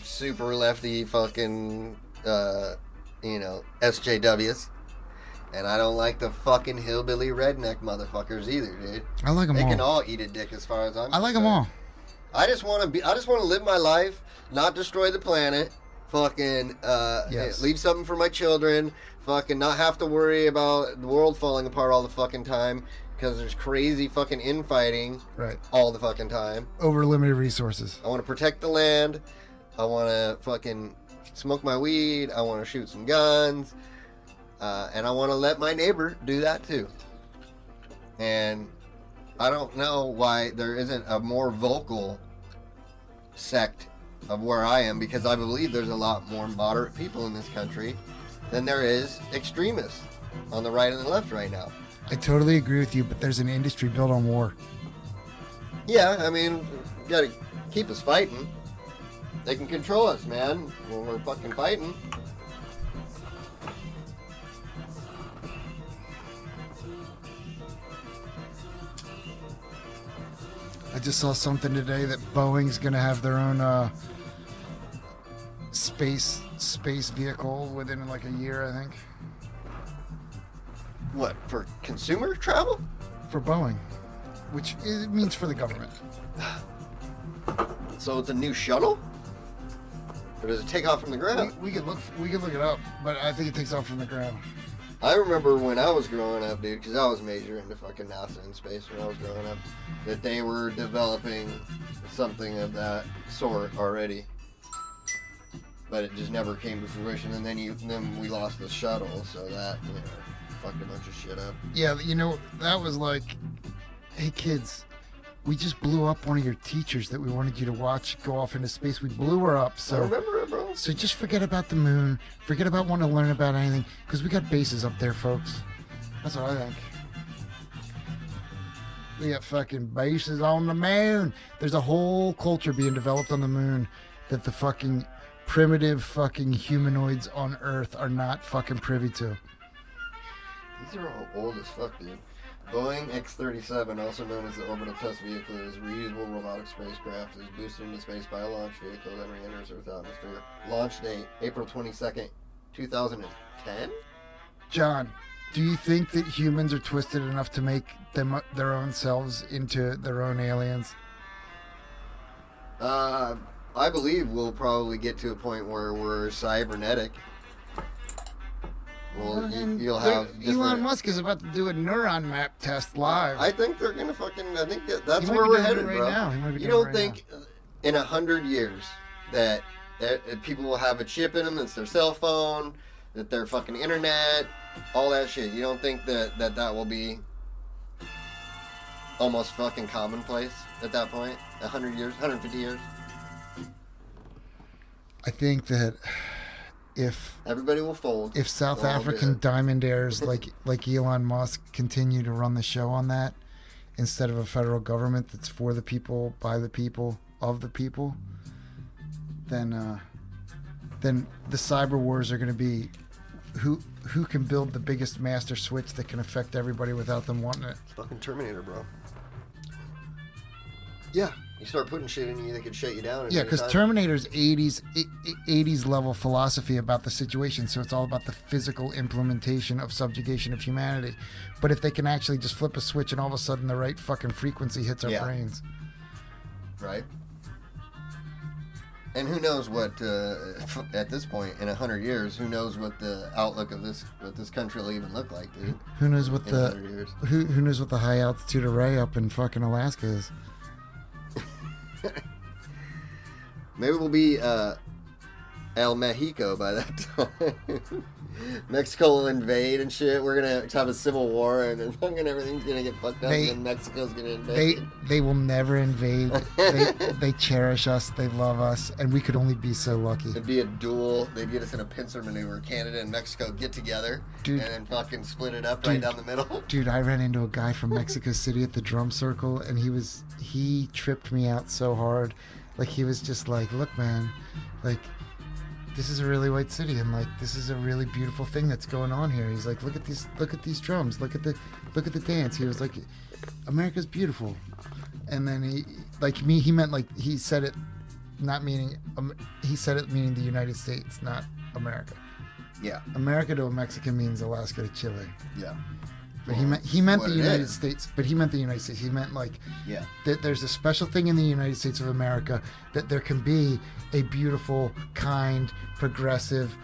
super lefty fucking uh, you know SJWs. And I don't like the fucking hillbilly redneck motherfuckers either, dude. I like them They all. can all eat a dick as far as I'm I like them all. I just want to be. I just want to live my life, not destroy the planet. Fucking uh, Yes. leave something for my children. Fucking not have to worry about the world falling apart all the fucking time because there's crazy fucking infighting Right. all the fucking time. Over limited resources. I want to protect the land. I want to fucking smoke my weed. I want to shoot some guns. Uh, and I want to let my neighbor do that too. And I don't know why there isn't a more vocal sect of where I am because I believe there's a lot more moderate people in this country than there is extremists on the right and the left right now. I totally agree with you, but there's an industry built on war. Yeah, I mean, you gotta keep us fighting. They can control us, man, when we're fucking fighting. I just saw something today that Boeing's gonna have their own uh, space space vehicle within like a year, I think, What, for consumer travel? for Boeing, which it means for the government. So it's a new shuttle? Or does it take off from the ground? we can look we can look it up, but I think it takes off from the ground. I remember when I was growing up, dude, because I was major into fucking NASA and space when I was growing up, that they were developing something of that sort already. But it just never came to fruition, and then you then we lost the shuttle, so that you know fucked a bunch of shit up. Yeah, you know, that was like, hey kids, we just blew up one of your teachers that we wanted you to watch go off into space. We blew her up, I so remember it, bro. so just forget about the moon. Forget about wanting to learn about anything, because we got bases up there, folks. That's what I think. We got fucking bases on the moon. There's a whole culture being developed on the moon that the fucking primitive fucking humanoids on Earth are not fucking privy to. These are all old as fuck, dude. Boeing X-37, also known as the Orbital Test Vehicle, is a reusable robotic spacecraft. It is boosted into space by a launch vehicle that re-enters Earth's atmosphere. Launch date, April 22nd, 2010? John, do you think that humans are twisted enough to make them their own selves into their own aliens? Uh, I believe we'll probably get to a point where we're cybernetic. Well, you, you'll have Elon Musk is about to do a neuron map test live. I think they're gonna fucking. I think that, that's where we're headed, right bro. now. He might be You don't right think uh, in a hundred years that, that people will have a chip in them that's their cell phone, that their fucking internet, all that shit. You don't think that that that will be almost fucking commonplace at that point? A hundred years, hundred fifty years. I think that if Everybody will fold. if South Well, African diamond heirs like like Elon Musk continue to run the show on that instead of a federal government that's for the people, by the people, of the people, then uh, then the cyber wars are going to be who who can build the biggest master switch that can affect everybody without them wanting it. Fucking Terminator, bro. Yeah. You start putting shit in you that could shut you down. Yeah, because. Terminator's 80s e- e- 80s level philosophy about the situation, so it's all about the physical implementation of subjugation of humanity. But if they can actually just flip a switch and all of a sudden the right fucking frequency hits our Yeah. brains, right? And who knows what uh, at this point in a hundred years? Who knows what the outlook of this what this country will even look like, dude? who knows what In the who, who knows what the high altitude array up in fucking Alaska is? Maybe we'll be uh, El Mexico by that time. Mexico will invade and shit. We're gonna have a civil war, and then fucking everything's gonna get fucked up, They- and Mexico's gonna They invade. they will never invade. they they cherish us. They love us, and we could only be so lucky. It'd be a duel. They'd get us in a pincer maneuver. Canada and Mexico get together, Dude. and then fucking split it up Dude. right down the middle. Dude, I ran into a guy from Mexico City at the drum circle, and he was he tripped me out so hard. Like he was just like, "Look, man, like this is a really white city, and like this is a really beautiful thing that's going on here." He's like, "Look at these, look at these drums, look at the, look at the dance." He was like, "America's beautiful," and then he, like me, he meant like he said it, not meaning, um, he said it meaning the United States, not America. Yeah, America to a Mexican means Alaska to Chile. yeah. But he meant he meant the United is. States. But he meant the United States. He meant like Yeah. that. There's a special thing in the United States of America that there can be a beautiful, kind, progressive,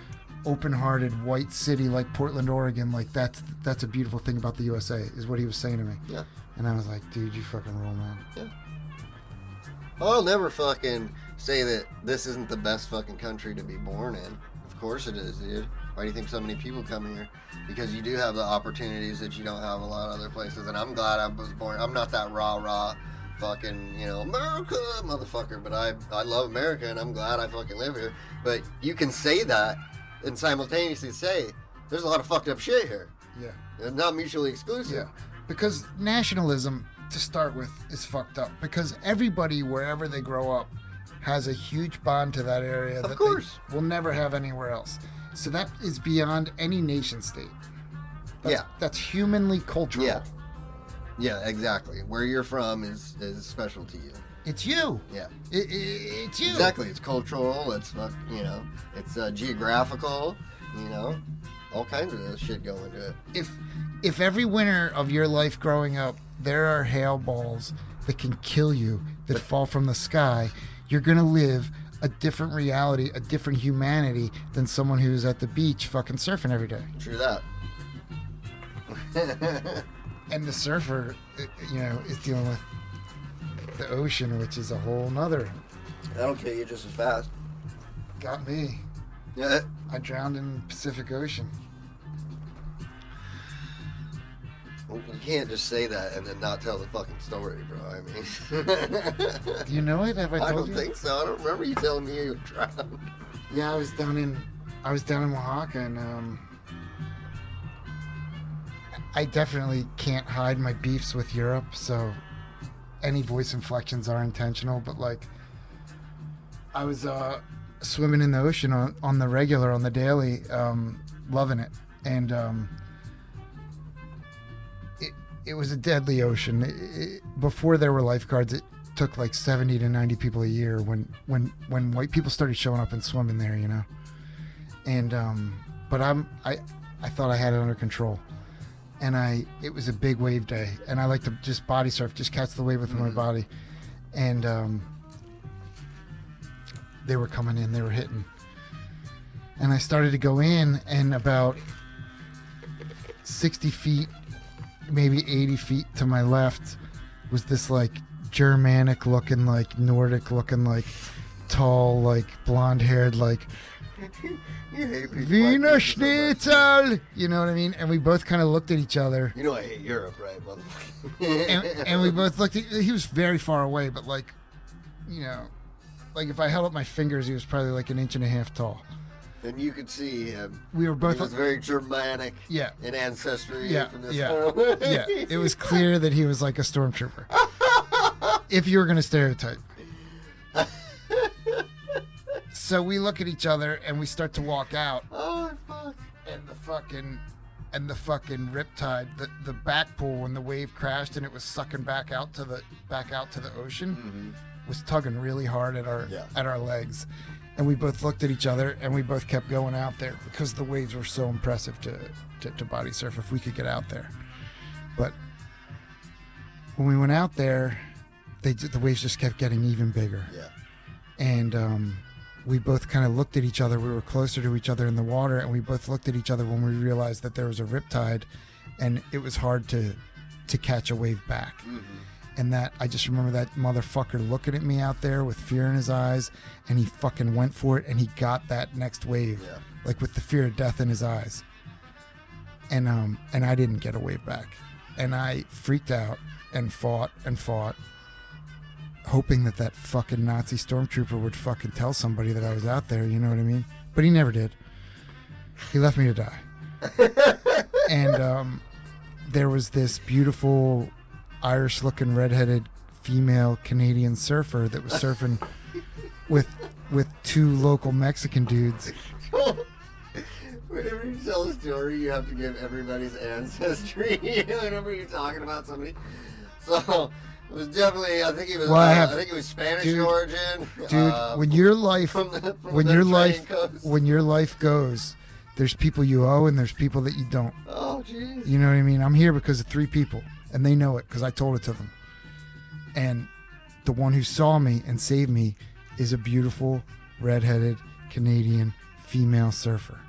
open-hearted white city like Portland, Oregon. Like that's that's a beautiful thing about the USA. Is what he was saying to me. Yeah. And I was like, dude, you fucking roll, man. Yeah. I'll never fucking say that this isn't the best fucking country to be born in. Of course it is, dude. Why do you think so many people come here? Because you do have the opportunities that you don't have a lot of other places. And I'm glad I was born. I'm not that rah rah fucking, you know, America motherfucker. But I, I love America and I'm glad I fucking live here. But you can say that and simultaneously say, there's a lot of fucked up shit here. Yeah. It's not mutually exclusive. Yeah, because nationalism to start with is fucked up. Because everybody, wherever they grow up, has a huge bond to that area Of that course. they will never have anywhere else. So that is beyond any nation state. That's, Yeah. that's humanly cultural. Yeah. Yeah, exactly. Where you're from is, is special to you. It's you. Yeah. I- I- it's you. Exactly. It's cultural. It's fuck. You know. It's uh, geographical. You know. All kinds of shit go into it. If if every winter of your life growing up there are hail balls that can kill you that fall from the sky, you're gonna live a different reality, a different humanity than someone who's at the beach fucking surfing every day. True that. And the surfer, uh, you know, is dealing with the ocean, which is a whole nother. That'll kill you just as fast. Got me. Yeah. I drowned in Pacific Ocean. You can't just say that and then not tell the fucking story, bro. I mean, Do you know it? Have I told you? I don't you? think so. I don't remember you telling me you drowned. Yeah, I was down in I was down in Oaxaca and um I definitely can't hide my beefs with Europe, so any voice inflections are intentional, but like I was uh swimming in the ocean on, on the regular on the daily um loving it and um it, was a deadly ocean. It, it, before there were lifeguards, it took like 70 to 90 people a year when when when white people started showing up and swimming there, you know. And um but I'm I I thought I had it under control. And I it was a big wave day and I like to just body surf, just catch the wave with my Mhm. body. And um they were coming in, they were hitting. And I started to go in and about 60 feet maybe 80 feet to my left was this like Germanic looking, like Nordic looking, like tall, like blonde haired, like You hate people. Wiener like me so much. Schnitzel. You know what I mean? And we both kind of looked at each other. You know I hate Europe, right, motherfucker? And, and we both looked at, he was very far away, but like, you know, like if I held up my fingers, he was probably like an inch and a half tall. And you could see him. We were He both, was very Germanic yeah, in ancestry Yeah, from this yeah, yeah. It was clear that he was like a stormtrooper. if you were going to stereotype. So we look at each other and we start to walk out, Oh fuck! and the fucking and the fucking riptide, the the back pool when the wave crashed and it was sucking back out to the back out to the ocean Mhm. was tugging really hard at our Yeah. at our legs. And we both looked at each other and we both kept going out there because the waves were so impressive to, to, to body surf if we could get out there. But when we went out there, they the waves just kept getting even bigger. Yeah. And um, we both kind of looked at each other. We were closer to each other in the water, and we both looked at each other when we realized that there was a riptide, and it was hard to to catch a wave back Mhm. And that I just remember that motherfucker looking at me out there with fear in his eyes, and he fucking went for it, and he got that next wave, Yeah. like with the fear of death in his eyes. And um, and I didn't get a wave back, and I freaked out and fought and fought, hoping that that fucking Nazi stormtrooper would fucking tell somebody that I was out there. You know what I mean? But he never did. He left me to die. and um, there was this beautiful Irish looking redheaded female Canadian surfer that was surfing with with two local Mexican dudes. Whenever you tell a story, you have to give everybody's ancestry. Whenever you're talking about somebody, so it was definitely. I think he was. Well, I uh, have- I think he was Spanish dude, origin. Dude, uh, when your life from the, from when your life coast. when your life goes, there's people you owe and there's people that you don't. Oh, jeez. You know what I mean? I'm here because of three people, and they know it because I told it to them. And the one who saw me and saved me is a beautiful, redheaded Canadian female surfer.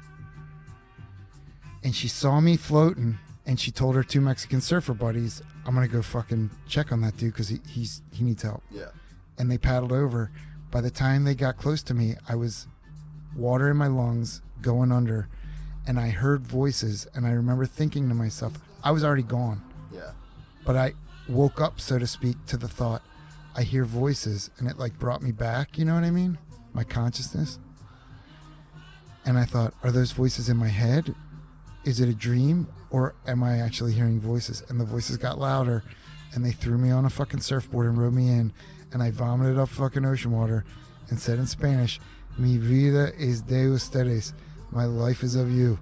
And she saw me floating, and she told her two Mexican surfer buddies, "I'm gonna go fucking check on that dude because he, he's he needs help." Yeah. And they paddled over. By the time they got close to me, I was water in my lungs, going under, and I heard voices. And I remember thinking to myself, I was already gone, Yeah. But I woke up, so to speak, to the thought, I hear voices, and it like brought me back. You know what I mean? My consciousness. And I thought, are those voices in my head? Is it a dream, or am I actually hearing voices? And the voices got louder, and they threw me on a fucking surfboard and rode me in, and I vomited up fucking ocean water, and said in Spanish, "Mi vida es de ustedes." My life is of you.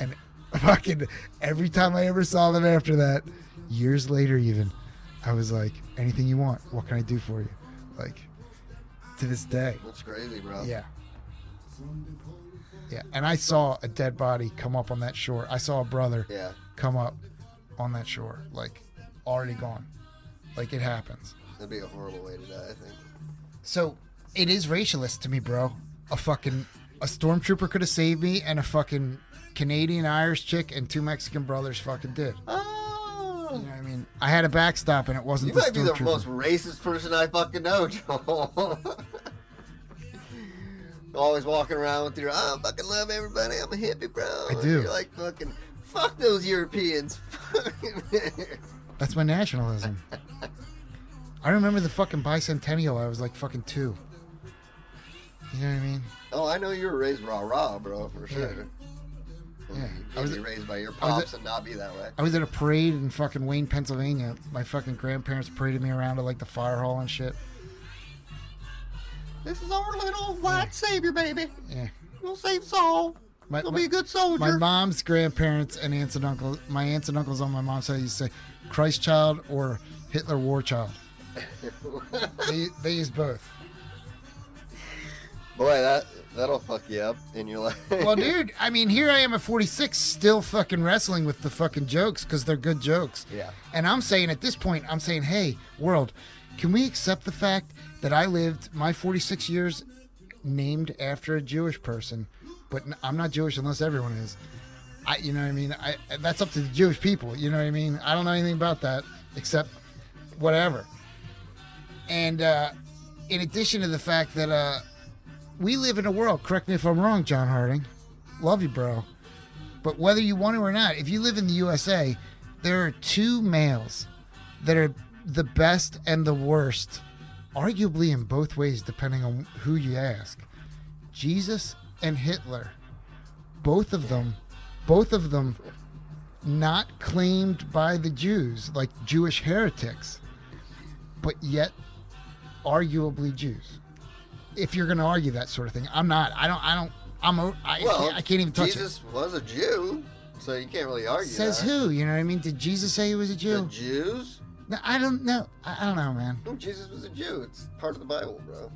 And fucking every time I ever saw them after that, years later even, I was like, anything you want, what can I do for you? Like, to this day. That's crazy, bro. Yeah. Yeah. And I saw a dead body come up on that shore. I saw a brother Yeah. come up on that shore, like already gone. Like it happens. That'd be a horrible way to die, I think. So it is racialist to me, bro. A fucking a stormtrooper could have saved me, and a fucking Canadian Irish chick and two Mexican brothers fucking did. Oh. You know what I mean? I had a backstop and it wasn't You the might be the stormtrooper. most racist person I fucking know, Joel. Always walking around with your, I fucking love everybody. I'm a hippie, bro. I do. You're like fucking Fuck those Europeans. That's my nationalism. I remember the fucking bicentennial. I was like fucking two. You know what I mean? oh, I know you were raised rah rah, bro, for sure. Yeah. You I was- can't raised by your I was pops and not be that way. I was at a parade in fucking Wayne, Pennsylvania. My fucking grandparents paraded me around to like the fire hall and shit. This is our little white savior, baby. Yeah. We'll save Saul. My, He'll my- be a good soldier. my mom's grandparents and aunts and uncles, my aunts and uncles on my mom's side used to say Christ child or Hitler war child. they, they use both. Boy, that that'll fuck you up in your life. Well, dude, I mean, here I am at 46, still fucking wrestling with the fucking jokes because they're good jokes. Yeah. And I'm saying at this point, I'm saying, hey, world, can we accept the fact that I lived my 46 years named after a Jewish person, but I'm not Jewish unless everyone is. I, you know what I mean? I, that's up to the Jewish people. You know what I mean? I don't know anything about that except whatever. And uh, in addition to the fact that uh, we live in a world, correct me if I'm wrong, John Harding. Love you, bro. But whether you want to or not, if you live in the USA, there are two males that are the best and the worst, arguably in both ways, depending on who you ask. Jesus and Hitler. Both of them, both of them not claimed by the Jews, like Jewish heretics, but yet arguably Jews. If you're going to argue that sort of thing, I'm not. I don't. I don't. I'm. I, well, I can't even touch it. Jesus was a Jew, so you can't really argue. Says that. who? You know what I mean? Did Jesus say he was a Jew? The Jew? Jews? No, I don't know. I, I don't know, man. No, Jesus was a Jew. It's part of the Bible, bro.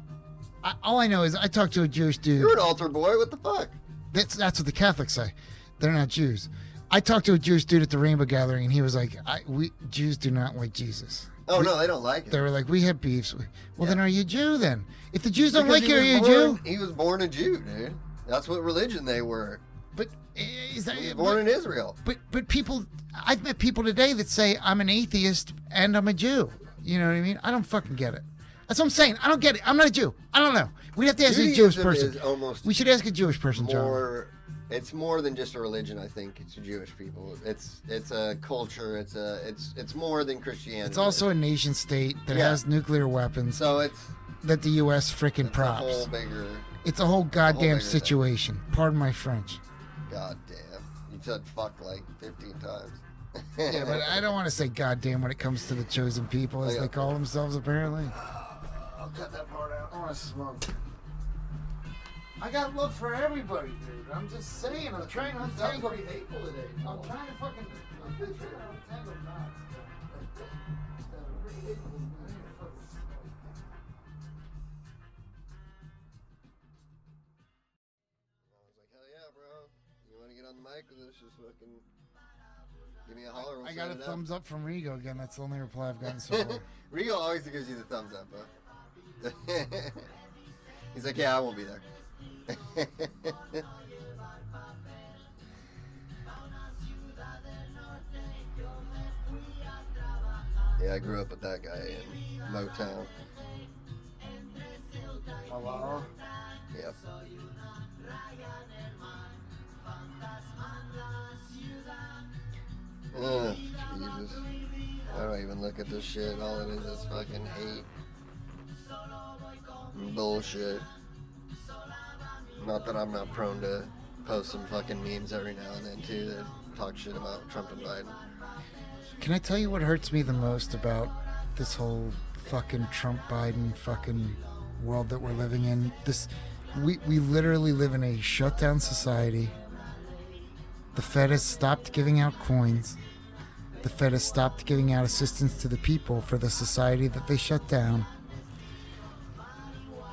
I, all I know is I talked to a Jewish dude. You're an altar boy. What the fuck? That's that's what the Catholics say. They're not Jews. I talked to a Jewish dude at the Rainbow Gathering, and he was like, I, "We Jews do not like Jesus." Oh no, they don't like it. They were like, "We have beefs." Well, then are you Jew then? If the Jews don't Because like you, are you a born- Jew? He was born a Jew, dude. That's what religion they were. But eh, is that He was but, born in Israel. but but people? I've met people today that say I'm an atheist and I'm a Jew. You know what I mean? I don't fucking get it. That's what I'm saying. I don't get it. I'm not a Jew. I don't know. We'd have to ask a Jewish person. We should ask a Jewish person, John. It's more than just a religion. I think it's Jewish people. It's it's a culture. It's a it's it's more than Christianity. It's also a nation state that Yeah. has nuclear weapons so it's that the U.S. freaking it's a whole props. bigger. It's a whole goddamn bigger thing. situation. Pardon my French. Goddamn, you said fuck like fifteen times. Yeah, but I don't want to say goddamn when it comes to the chosen people, as oh, they call themselves, apparently. I'll cut that part out. I want to smoke. I got love for everybody, dude. I'm just saying. I'm trying to untangle. pretty hateful today. I'm trying to fucking. I'm trying to untangle knots. I need to fucking smoke. I was like, hell yeah, bro. You want to get on the mic with us? Just fucking give me a holler. We'll I got a set up. thumbs up from Rigo again. That's the only reply I've gotten so far. Rio always gives you the thumbs up, bro. He's like, yeah, I won't be there. yeah, I grew up with that guy in Motown. Hello? Yep. Ugh, Jesus. I don't even look at this shit. All it is is fucking hate. Bullshit. Not that I'm not prone to post some fucking memes every now and then too that talk shit about Trump and Biden. Can I tell you what hurts me the most about this whole fucking Trump Biden fucking world that we're living in? This we we literally live in a shutdown society. The Fed has stopped giving out coins. The Fed has stopped giving out assistance to the people for the society that they shut down.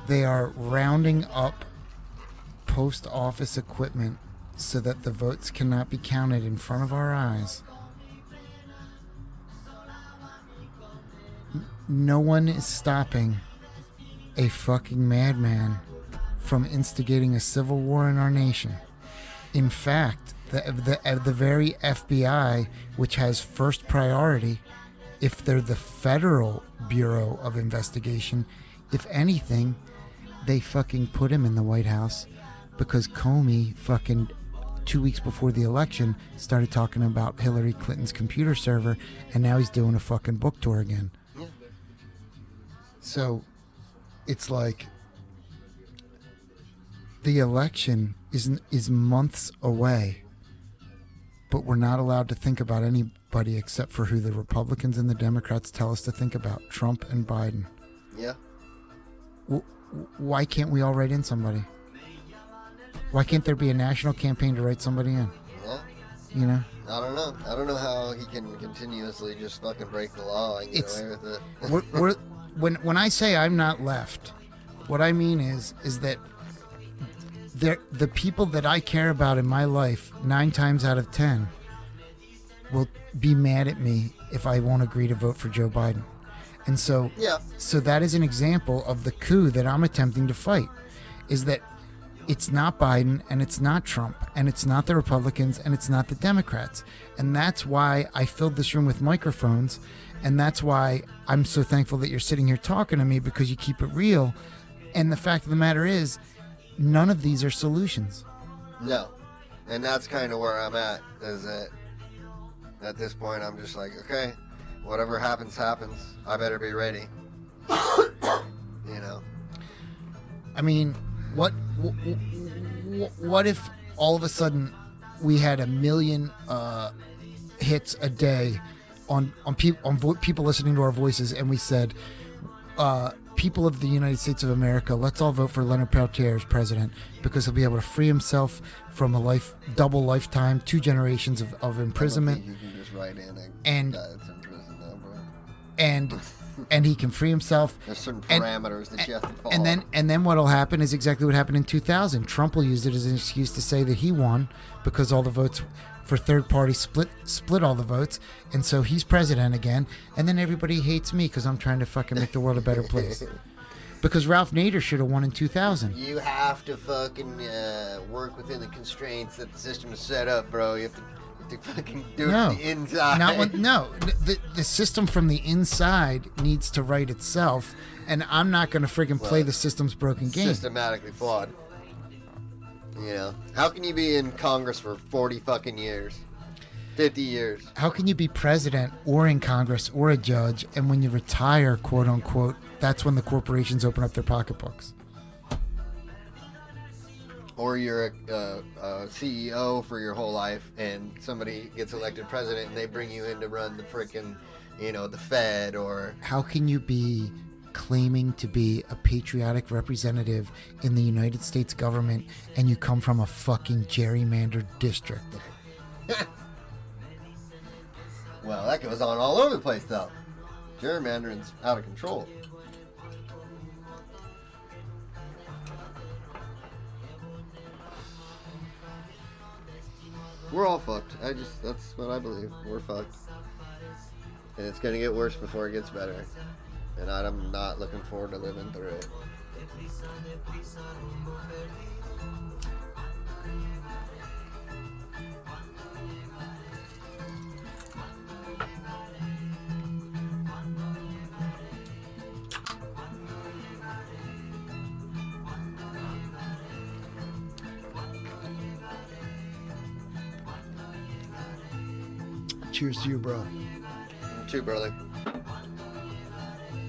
They are rounding up post office equipment so that the votes cannot be counted in front of our eyes. no one is stopping a fucking madman from instigating a civil war in our nation. In fact, the, the, the very FBI, which has first priority, if they're the federal Bureau of Investigation, if anything, they fucking put him in the White House because Comey fucking two weeks before the election, started talking about Hillary Clinton's computer server, and now he's doing a fucking book tour again. Yeah. So it's like the election is is months away, but we're not allowed to think about anybody except for who the Republicans and the Democrats tell us to think about: Trump and Biden. Yeah. W- w- why can't we all write in somebody? Why can't there be a national campaign to write somebody in? Yeah. You know, I don't know. I don't know how he can continuously just fucking break the law and get It's- away with it. we're, we're, when when I say I'm not left, what I mean is is that there the people that I care about in my life nine times out of ten will be mad at me if I won't agree to vote for Joe Biden, and so yeah. so that is an example of the coup that I'm attempting to fight. Is that it's not Biden and it's not Trump and it's not the Republicans and it's not the Democrats. And that's why I filled this room with microphones. And that's why I'm so thankful that you're sitting here talking to me because you keep it real. And the fact of the matter is, none of these are solutions. No. And that's kind of where I'm at. Is that at this point I'm just like, okay, whatever happens, happens. I better be ready. you know. I mean, what wh- wh- what if all of a sudden we had a million uh, hits a day on on people on vo- people listening to our voices, and we said, uh, "People of the United States of America, let's all vote for Leonard Peltier as president because he'll be able to free himself from a life double lifetime, two generations of, of imprisonment, You can just write in a And- guy that's in prison though, bro. and and he can free himself." There's certain And- parameters that you have to follow. And then and then what'll happen is exactly what happened in 2000. Trump will use it as an excuse to say that he won because all the votes for third party split split all the votes, and so he's president again. And then everybody hates me because I'm trying to fucking make the world a better place. Because Ralph Nader should have won in 2000. You have to fucking uh, work within the constraints that the system is set up, bro. You have to, to fucking do No. it the inside. Not when, no, the, the system from the inside needs to right itself, and I'm not going to friggin' play the system's broken game. Systematically flawed. You know, how can you be in Congress for 40 fucking years? 50 years. how can you be president or in Congress or a judge, and when you retire, quote unquote, that's when the corporations open up their pocketbooks? Or you're a, uh, a CEO for your whole life, and somebody gets elected president, and they bring you in to run the freaking, you know, the Fed or How can you be claiming to be a patriotic representative in the United States government and you come from a fucking gerrymandered district? Well, that goes on all over the place, though. Gerrymandering's out of control. We're all fucked. I just, that's what I believe. We're fucked. And it's gonna get worse before it gets better. And I'm not looking forward to living through it. Cheers to you, bro. You too, brother.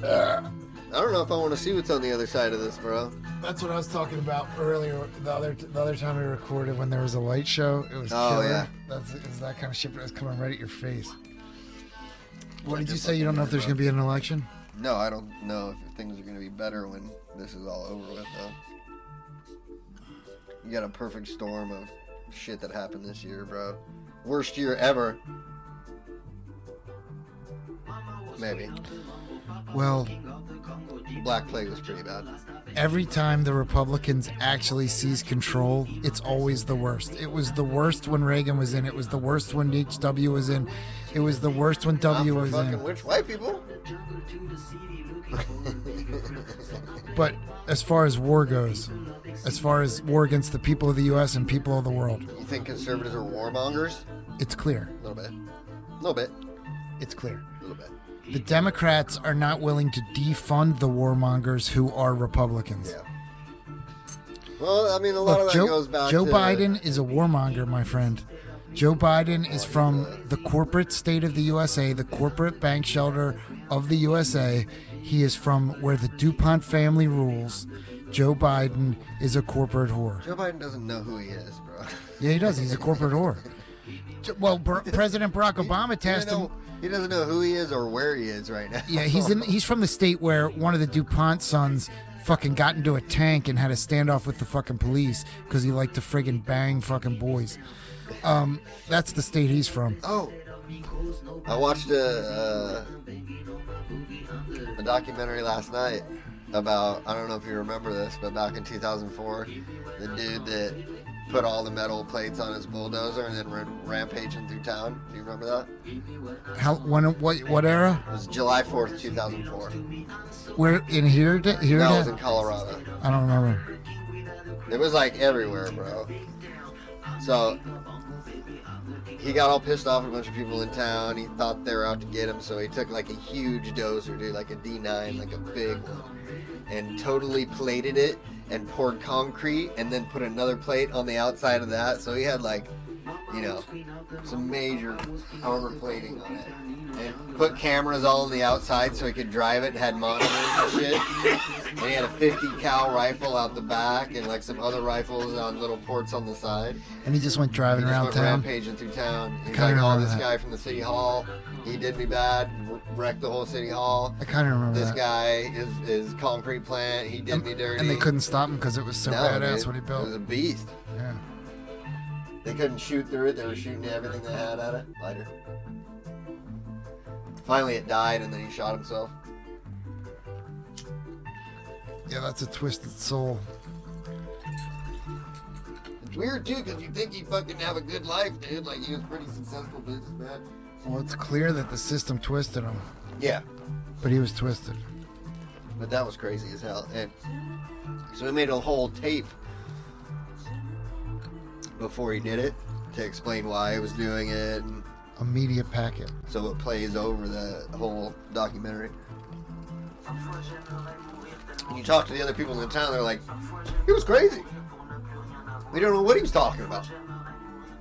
Uh, I don't know if I want to see what's on the other side of this, bro. That's what I was talking about earlier. The other the other time we recorded when there was a light show, it was Oh, killer. yeah. That's it was that kind of shit that was coming right at your face. What Like did you say? You don't know if there's gonna be an election? No, I don't know if things are going to be better when this is all over with, though. You got a perfect storm of shit that happened this year, bro. Worst year ever. Maybe. Well, Black Plague was pretty bad. every time the Republicans actually seize control, it's always the worst. It was the worst when Reagan was in. It was the worst when HW was in. It was the worst when W was fucking in. which white people? But as far as war goes, as far as war against the people of the U.S. and people of the world, You think conservatives are warmongers? it's clear. A little bit. A little bit. It's clear. Little bit. The Democrats are not willing to defund the warmongers who are Republicans. Yeah. Well, I mean, a lot Look, of that Joe, goes back Joe to Biden is a warmonger, my friend. Joe Biden is from the corporate state of the USA, the corporate bank shelter of the USA. He is from where the DuPont family rules. Joe Biden is a corporate whore. Joe Biden doesn't know who he is, bro. Yeah, he does. He's a corporate whore. Well, President Barack Obama tasked him. He doesn't know who he is or where he is right now. Yeah, he's in. He's from the state where one of the DuPont sons fucking got into a tank and had a standoff with the fucking police because he liked to friggin' bang fucking boys. Um, that's the state he's from. Oh, I watched a, uh, a documentary last night about I don't know if you remember this, but back in 2004, the dude that put all the metal plates on his bulldozer and then ran rampaging through town. Do you remember that? How? When? What? What era? It was July 4th, 2004. Where in here? Here? That was in Colorado. I don't remember. It was like everywhere, bro. So he got all pissed off at a bunch of people in town. He thought they were out to get him, so he took like a huge dozer, dude, like a D9, like a big one, and totally plated it and poured concrete and then put another plate on the outside of that. So he had like, you know, some major armor plating on it. And put cameras all on the outside so he could drive it and had monitors and shit. And he had a 50 cal rifle out the back and like some other rifles on little ports on the side. And he just went driving He just around went town. rampaging through town. He's like, oh, this that. guy from the city hall, he did me bad, wrecked the whole city hall. I kind of remember This that. guy is is concrete plant. He did and, me dirty. and they couldn't stop him because it was so No, badass dude. what he built. It was a beast. They couldn't shoot through it. They were shooting everything they had at it. Lighter. Finally, it died, and then he shot himself. Yeah, that's a twisted soul. It's weird too, because you think he'd fucking have a good life, dude. Like he was pretty successful businessman. Well, it's clear that the system twisted him, Yeah, but he was twisted. but that was crazy as hell. And so he made a whole tape before he did it to explain why he was doing it, and A media packet. so it plays over the whole documentary. When you talk to the other people in the town, they're like, "He was crazy. We don't know what he was talking about."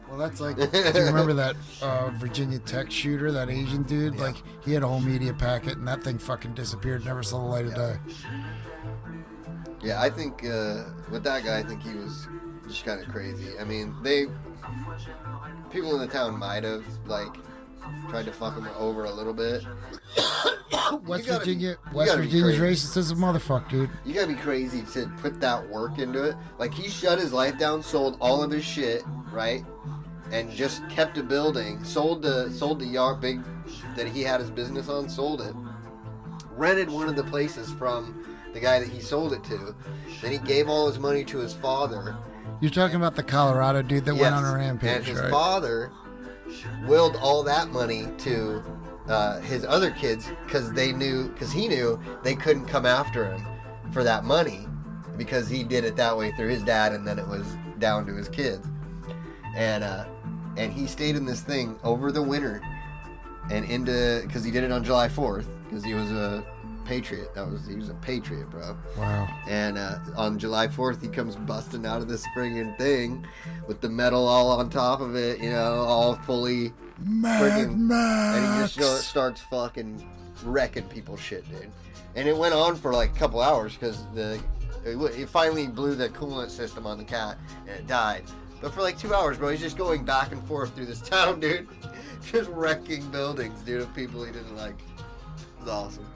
Well, that's like. do you remember that uh, Virginia Tech shooter, that Asian dude? Yeah. Like, he had a whole media packet, and that thing fucking disappeared. Never saw the light of day. Yeah, I think uh, with that guy, I think he was just kind of crazy. I mean, they people in the town might have like tried to fuck him over a little bit. West gotta Virginia, West Virginia's racist as a motherfucker, dude. You gotta be crazy to put that work into it. Like he shut his life down, sold all of his shit, right, and just kept a building. Sold the sold the yard big that he had his business on. Sold it. Rented one of the places from the guy that he sold it to. Then he gave all his money to his father. You're talking about the Colorado dude that went on a rampage, And his right? father willed all that money to uh, his other kids because they knew, because he knew they couldn't come after him for that money because he did it that way through his dad, and then it was down to his kids. And uh, and he stayed in this thing over the winter and into because he did it on July 4th because he was a patriot. That was he was a patriot, bro. Wow. And uh, on July 4th, he comes busting out of this friggin' thing with the metal all on top of it, you know, all fully. Mad Friggin- And he just start, starts fucking wrecking people's shit, dude. And it went on for like a couple hours because the it finally blew the coolant system on the cat and it died. But for like two hours, bro, he's just going back and forth through this town, dude. Just wrecking buildings, dude, of people he didn't like. It was awesome.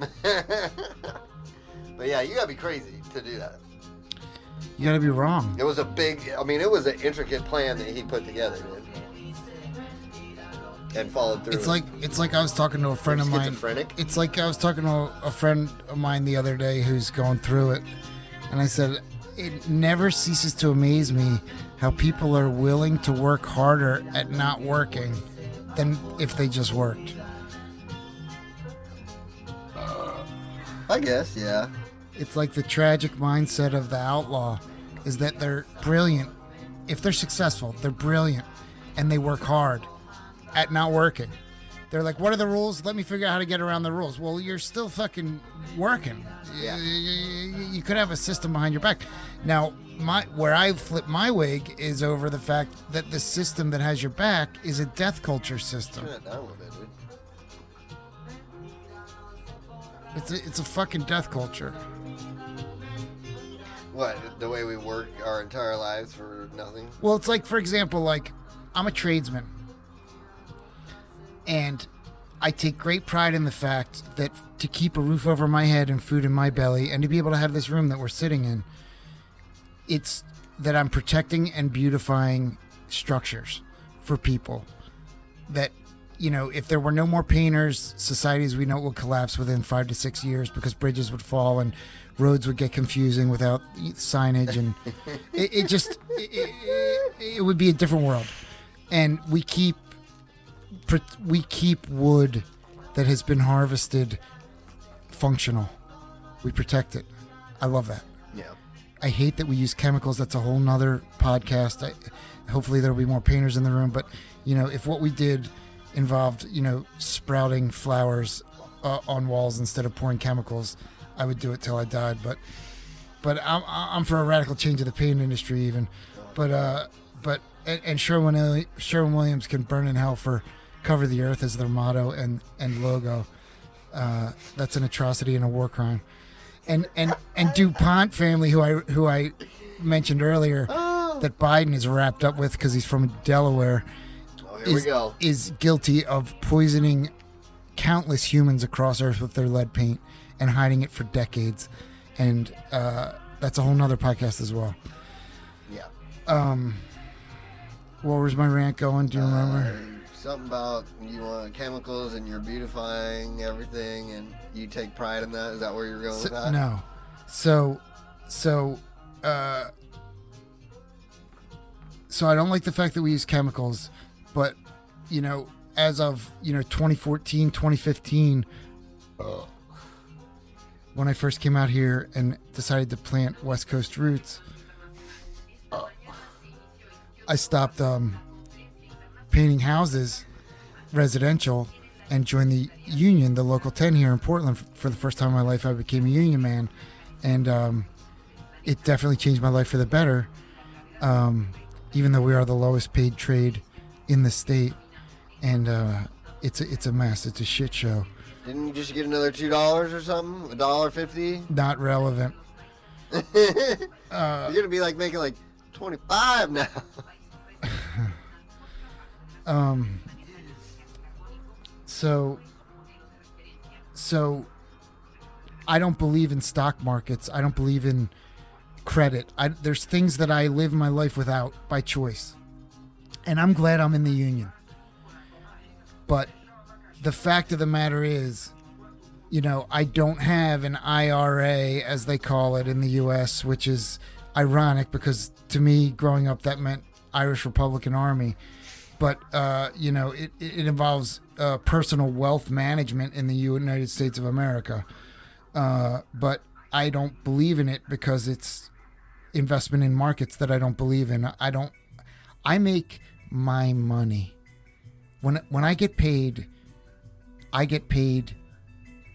but yeah, you gotta be crazy to do that. You gotta be wrong. It was a big, I mean, it was an intricate plan that he put together. And followed through. It's like it's like I was talking to a friend of mine. It's like I was talking to a friend of mine the other day who's going through it, and I said it never ceases to amaze me how people are willing to work harder at not working than if they just worked. I guess, yeah. It's like the tragic mindset of the outlaw is that they're brilliant. If they're successful, they're brilliant and they work hard at not working. they're like, "What are the rules? Let me figure out how to get around the rules." Well, you're still fucking working. Yeah. You, could have a system behind your back. Now, my where I flip my wig is over the fact that the system that has your back is a death culture system. It's a, it's a fucking death culture. What? The way we work our entire lives for nothing? Well, it's like, for example, like I'm a tradesman, and I take great pride in the fact that to keep a roof over my head and food in my belly, and to be able to have this room that we're sitting in, it's that I'm protecting and beautifying structures for people. That you know, if there were no more painters, societies we know would collapse within five to six years because bridges would fall and roads would get confusing without signage, and it, it just it, it, it would be a different world. And we keep we keep wood that has been harvested functional. We protect it. I love that. Yeah. I hate that we use chemicals. That's a whole nother podcast. I, hopefully there'll be more painters in the room. But you know, if what we did involved, you know, sprouting flowers uh, on walls instead of pouring chemicals, I would do it till I died. But but I'm I'm for a radical change of the paint industry even. But uh, but and, and Sherwin Sherwin Williams can burn in hell for cover the earth as their motto and and logo. Uh, that's an atrocity and a war crime and and and DuPont family, who I who I mentioned earlier, that Biden is wrapped up with because he's from Delaware, Here we is go. is guilty of poisoning countless humans across Earth with their lead paint and hiding it for decades, and uh, that's a whole nother podcast as well. Yeah. Um, where was my rant going? Do you remember? Uh, something about you want chemicals and you're beautifying everything and you take pride in that. Is that where you're going So- with that? no. So, so, uh, so I don't like the fact that we use chemicals, but you know, as of you know 2014, 2015, when I first came out here and decided to plant West Coast roots, I stopped um, painting houses, residential, and joined the union, the local 10 here in Portland. For the first time in my life, I became a union man, and um, it definitely changed my life for the better. Um, even though we are the lowest paid trade in the state, and uh, it's a, it's a mess. It's a shit show. Didn't you just get another two dollars or something? A dollar fifty? Not relevant. you're gonna be like making like twenty five now. Um. So. So. I don't believe in stock markets. I don't believe in credit. I, there's things that I live my life without by choice, and I'm glad I'm in the union. But the fact of the matter is, you know, I don't have an IRA as they call it in the U.S., which is ironic because to me, growing up, that meant Irish Republican Army but uh, you know it, it involves uh, personal wealth management in the United States of America. Uh, but I don't believe in it because it's investment in markets that I don't believe in. I don't. I make my money when when I get paid. I get paid,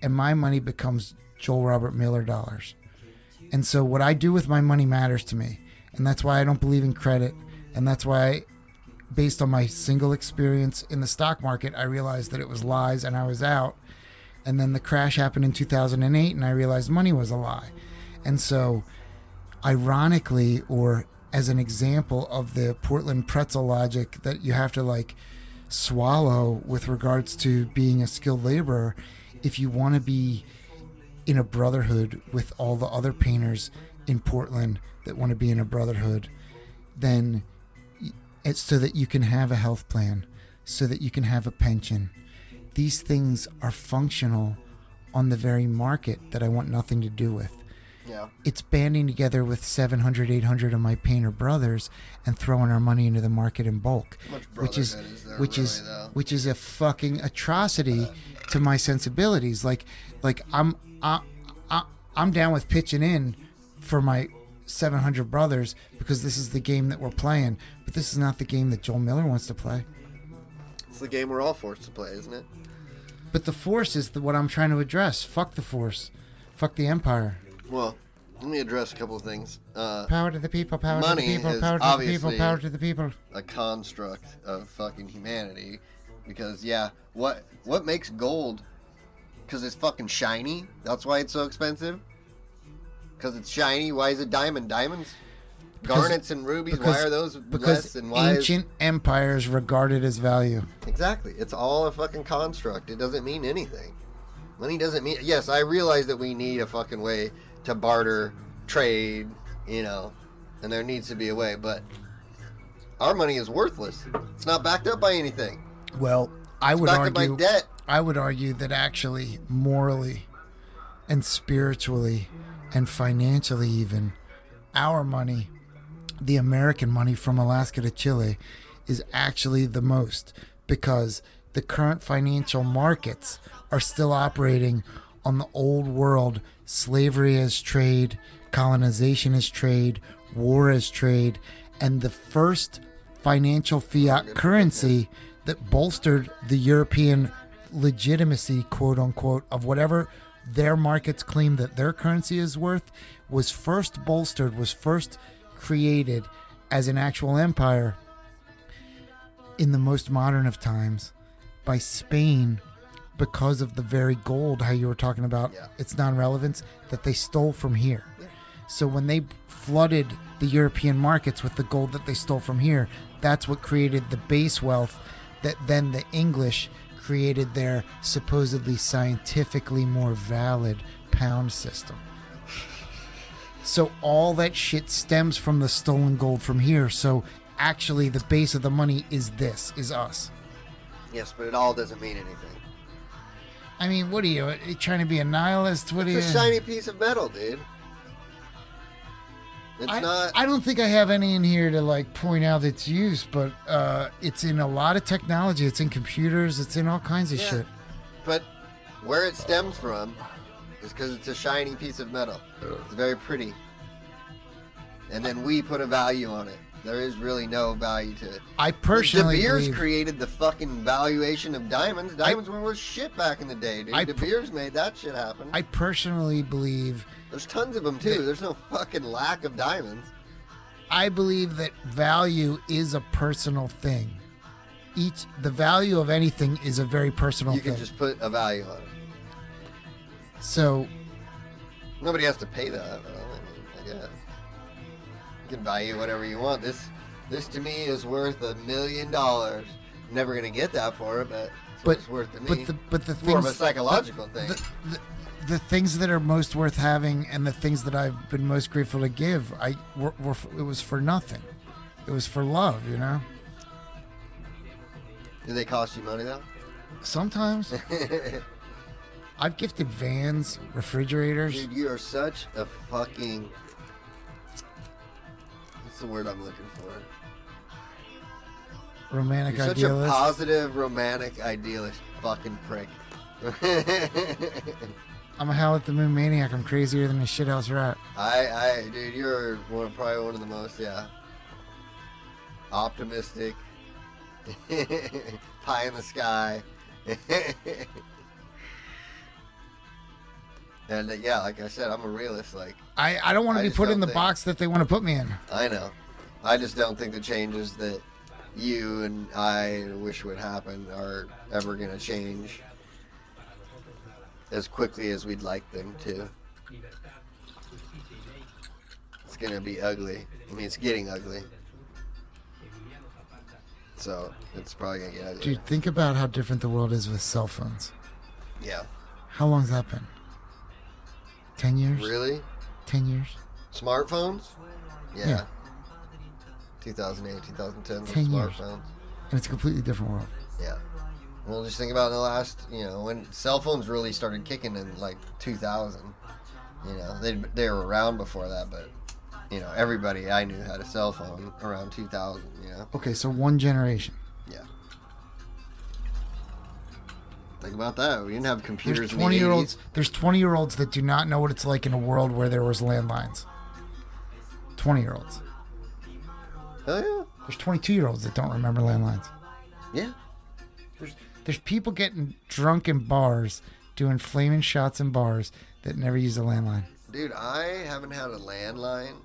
and my money becomes Joel Robert Miller dollars. And so what I do with my money matters to me, and that's why I don't believe in credit, and that's why based on my single experience in the stock market, I realized that it was lies and I was out. And then the crash happened in 2008 and I realized money was a lie. And so, ironically, or as an example of the Portland pretzel logic that you have to like swallow with regards to being a skilled laborer, if you want to be in a brotherhood with all the other painters in Portland that want to be in a brotherhood, then it's so that you can have a health plan, so that you can have a pension. These things are functional on the very market that I want nothing to do with. Yeah. It's banding together with 700, 800 of my painter brothers and throwing our money into the market in bulk, which is is which is though? which is a fucking atrocity to my sensibilities. Like like I'm I, I, I'm down with pitching in for my 700 brothers because this is the game that we're playing, but this is not the game that Joel Miller wants to play. It's the game we're all forced to play, isn't it? But the force is the, what I'm trying to address. Fuck the force. Fuck the empire. Well, let me address a couple of things. Uh, Power to the people. Power to the people. is Power to the people. obviously- Power to the people. a construct of fucking humanity, because yeah, what what makes gold? Because it's fucking shiny. That's why it's so expensive. Because it's shiny. Why is it diamond? Diamonds, garnets, and rubies. Why are those because less? And why is ancient empires regarded as value. Exactly. It's all a fucking construct. It doesn't mean anything. Money doesn't mean. Yes, I realize that we need a fucking way to barter, trade, you know, and there needs to be a way, but our money is worthless. It's not backed up by anything. Well, I It's would backed up by argue. debt. I would argue that actually, morally, and spiritually, and financially, even, our money, the American money from Alaska to Chile, is actually the most because the current financial markets are still operating on the old world slavery as trade, colonization as trade, war as trade, and the first financial fiat currency that bolstered the European legitimacy, quote unquote, of whatever their markets claim that their currency is worth was first bolstered, was first created as an actual empire in the most modern of times by Spain because of the very gold, how you were talking about Yeah. its non relevance, that they stole from here. So when they flooded the European markets with the gold that they stole from here, that's what created the base wealth that then the English created their supposedly scientifically more valid pound system. So all that shit stems from the stolen gold from here. So actually the base of the money is this, is us. Yes, but it all doesn't mean anything. I mean, what are you, are you trying to be a nihilist? What are you? A shiny piece of metal, dude. It's I, not. I don't think I have any in here to like point out its use, but uh, it's in a lot of technology. It's in computers. It's in all kinds of Yeah. shit. But where it stems from is because it's a shiny piece of metal. It's very pretty. And then we put a value on it. There is really no value to it. I personally De Beers believe, created the fucking valuation of diamonds. Diamonds were worth shit back in the day, dude. I De Beers made that shit happen. I personally believe There's tons of them too. There's no fucking lack of diamonds. I believe that value is a personal thing. Each the value of anything is a very personal You thing. You can just put a value on it. so Nobody has to pay that. I, mean, I guess you buy you whatever you want. This, this to me is worth a million dollars. Never gonna get that for it, but it's but it's worth to me. but the but the It's more of a things psychological thing. the, the, the things that are most worth having and the things that I've been most grateful to give, I were, were it was for nothing. It was for love, you know. Do they cost you money though? Sometimes I've gifted vans, refrigerators. Dude, you are such a fucking. What's the word I'm looking for? romantic You're such idealist. a positive, romantic, idealist fucking prick. I'm a hell at the moon maniac. I'm crazier than a shithouse rat. I, I, dude, you're one, probably one of the most, yeah, optimistic, pie in the sky, and uh, yeah, like I said, I'm a realist. Like I, I don't want to be put in the think- box that they want to put me in. I know, I just don't think the changes that you and I wish would happen are ever gonna change as quickly as we'd like them to. It's gonna be ugly. I mean, it's getting ugly. So it's probably gonna get ugly. Dude, think about how different the world is with cell phones. Yeah. How long's that been? Ten years? Really? Ten years? Smartphones? Yeah. Yeah. 2008, 2010 10 years. And it's a completely different world. Yeah. Well, just think about in the last, you know, when cell phones really started kicking in like 2000. You know, they they were around before that, but you know, everybody I knew had a cell phone around 2000. You know, Okay, so one generation. Think about that. We didn't have computers. There's in the 20 year 80s. olds. There's 20 year olds that do not know what it's like in a world where there was landlines. 20 year olds. Hell yeah. There's 22 year olds that don't remember landlines. yeah. There's there's people getting drunk in bars, doing flaming shots in bars that never use a landline. Dude, I haven't had a landline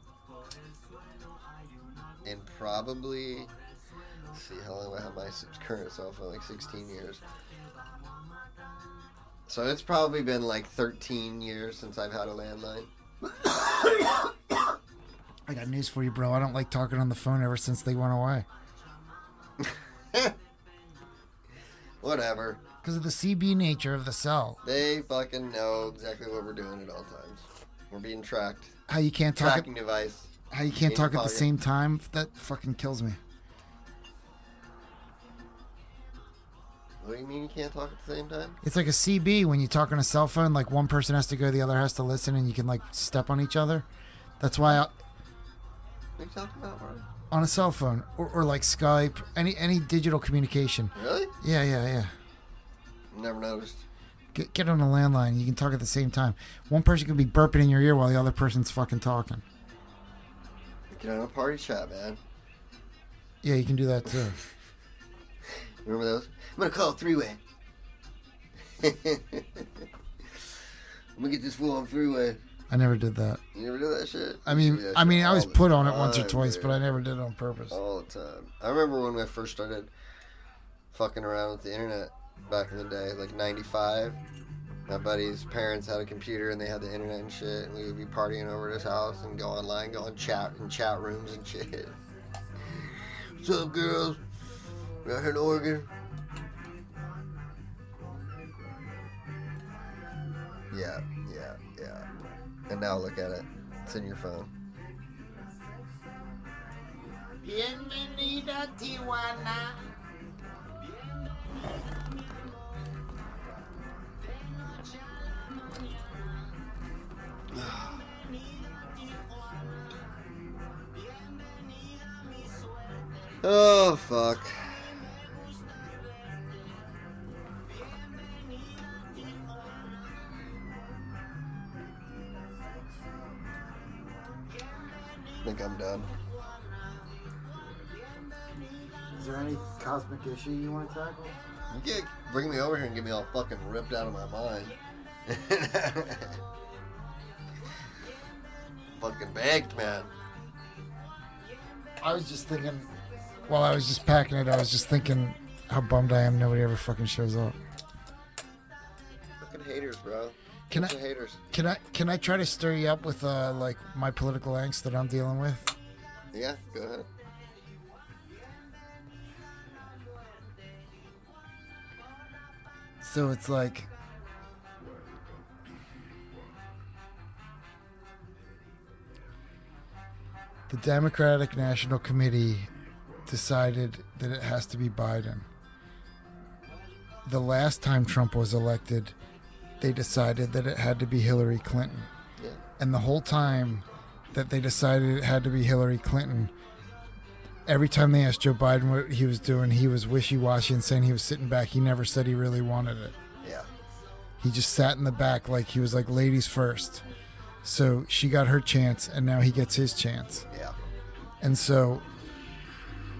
in probably. Let's see how long I have my current cell phone, like 16 years. So it's probably been like 13 years since I've had a landline. I got news for you, bro. I don't like talking on the phone ever since they went away Whatever. because of the CB nature of the cell. They fucking know exactly what we're doing at all times. We're being tracked. How you can't talk at, Tracking device. how you can't in talk at the pocket. same time? That fucking kills me. What do you mean you can't talk at the same time? It's like a CB when you talk on a cell phone. Like one person has to go, the other has to listen, and you can like step on each other. That's why I, What are you talking about, bro? on a cell phone or, or like Skype, any any digital communication. Really? Yeah, yeah, yeah. Never noticed. Get, get on a landline. You can talk at the same time. One person can be burping in your ear while the other person's fucking talking. Get on a party chat, man. Yeah, you can do that too. Remember those? I'm gonna call three way. I'm gonna get this fool on three way. I never did that. You never do that shit? I mean, that I mean, I was put on it once or twice, dude. but I never did it on purpose. all the time. I remember when I first started fucking around with the internet back in the day, like '95. My buddy's parents had a computer and they had the internet and shit, and we would be partying over at his house and go online, go on chat in chat rooms and shit. What's up, girls? We out here in Oregon. Yeah, yeah, yeah. And now look at it. It's in your phone. Bienvenida Tijuana. Oh fuck. I think I'm done. Is there any cosmic issue you want to tackle? You get bring me over here and get me all fucking ripped out of my mind. fucking baked, man. I was just thinking, while I was just packing it, I was just thinking how bummed I am nobody ever fucking shows up. Fucking haters, bro. Can Bunch I- haters? Can I can I try to stir you up with uh like my political angst that I'm dealing with? Yeah, go ahead. So it's like the Democratic National Committee decided that it has to be Biden. The last time Trump was elected, they decided that it had to be Hillary Clinton. Yeah. And the whole time that they decided it had to be Hillary Clinton, every time they asked Joe Biden what he was doing, he was wishy washy and saying he was sitting back. He never said he really wanted it. Yeah. He just sat in the back like he was like ladies first. So she got her chance and now he gets his chance. Yeah. And so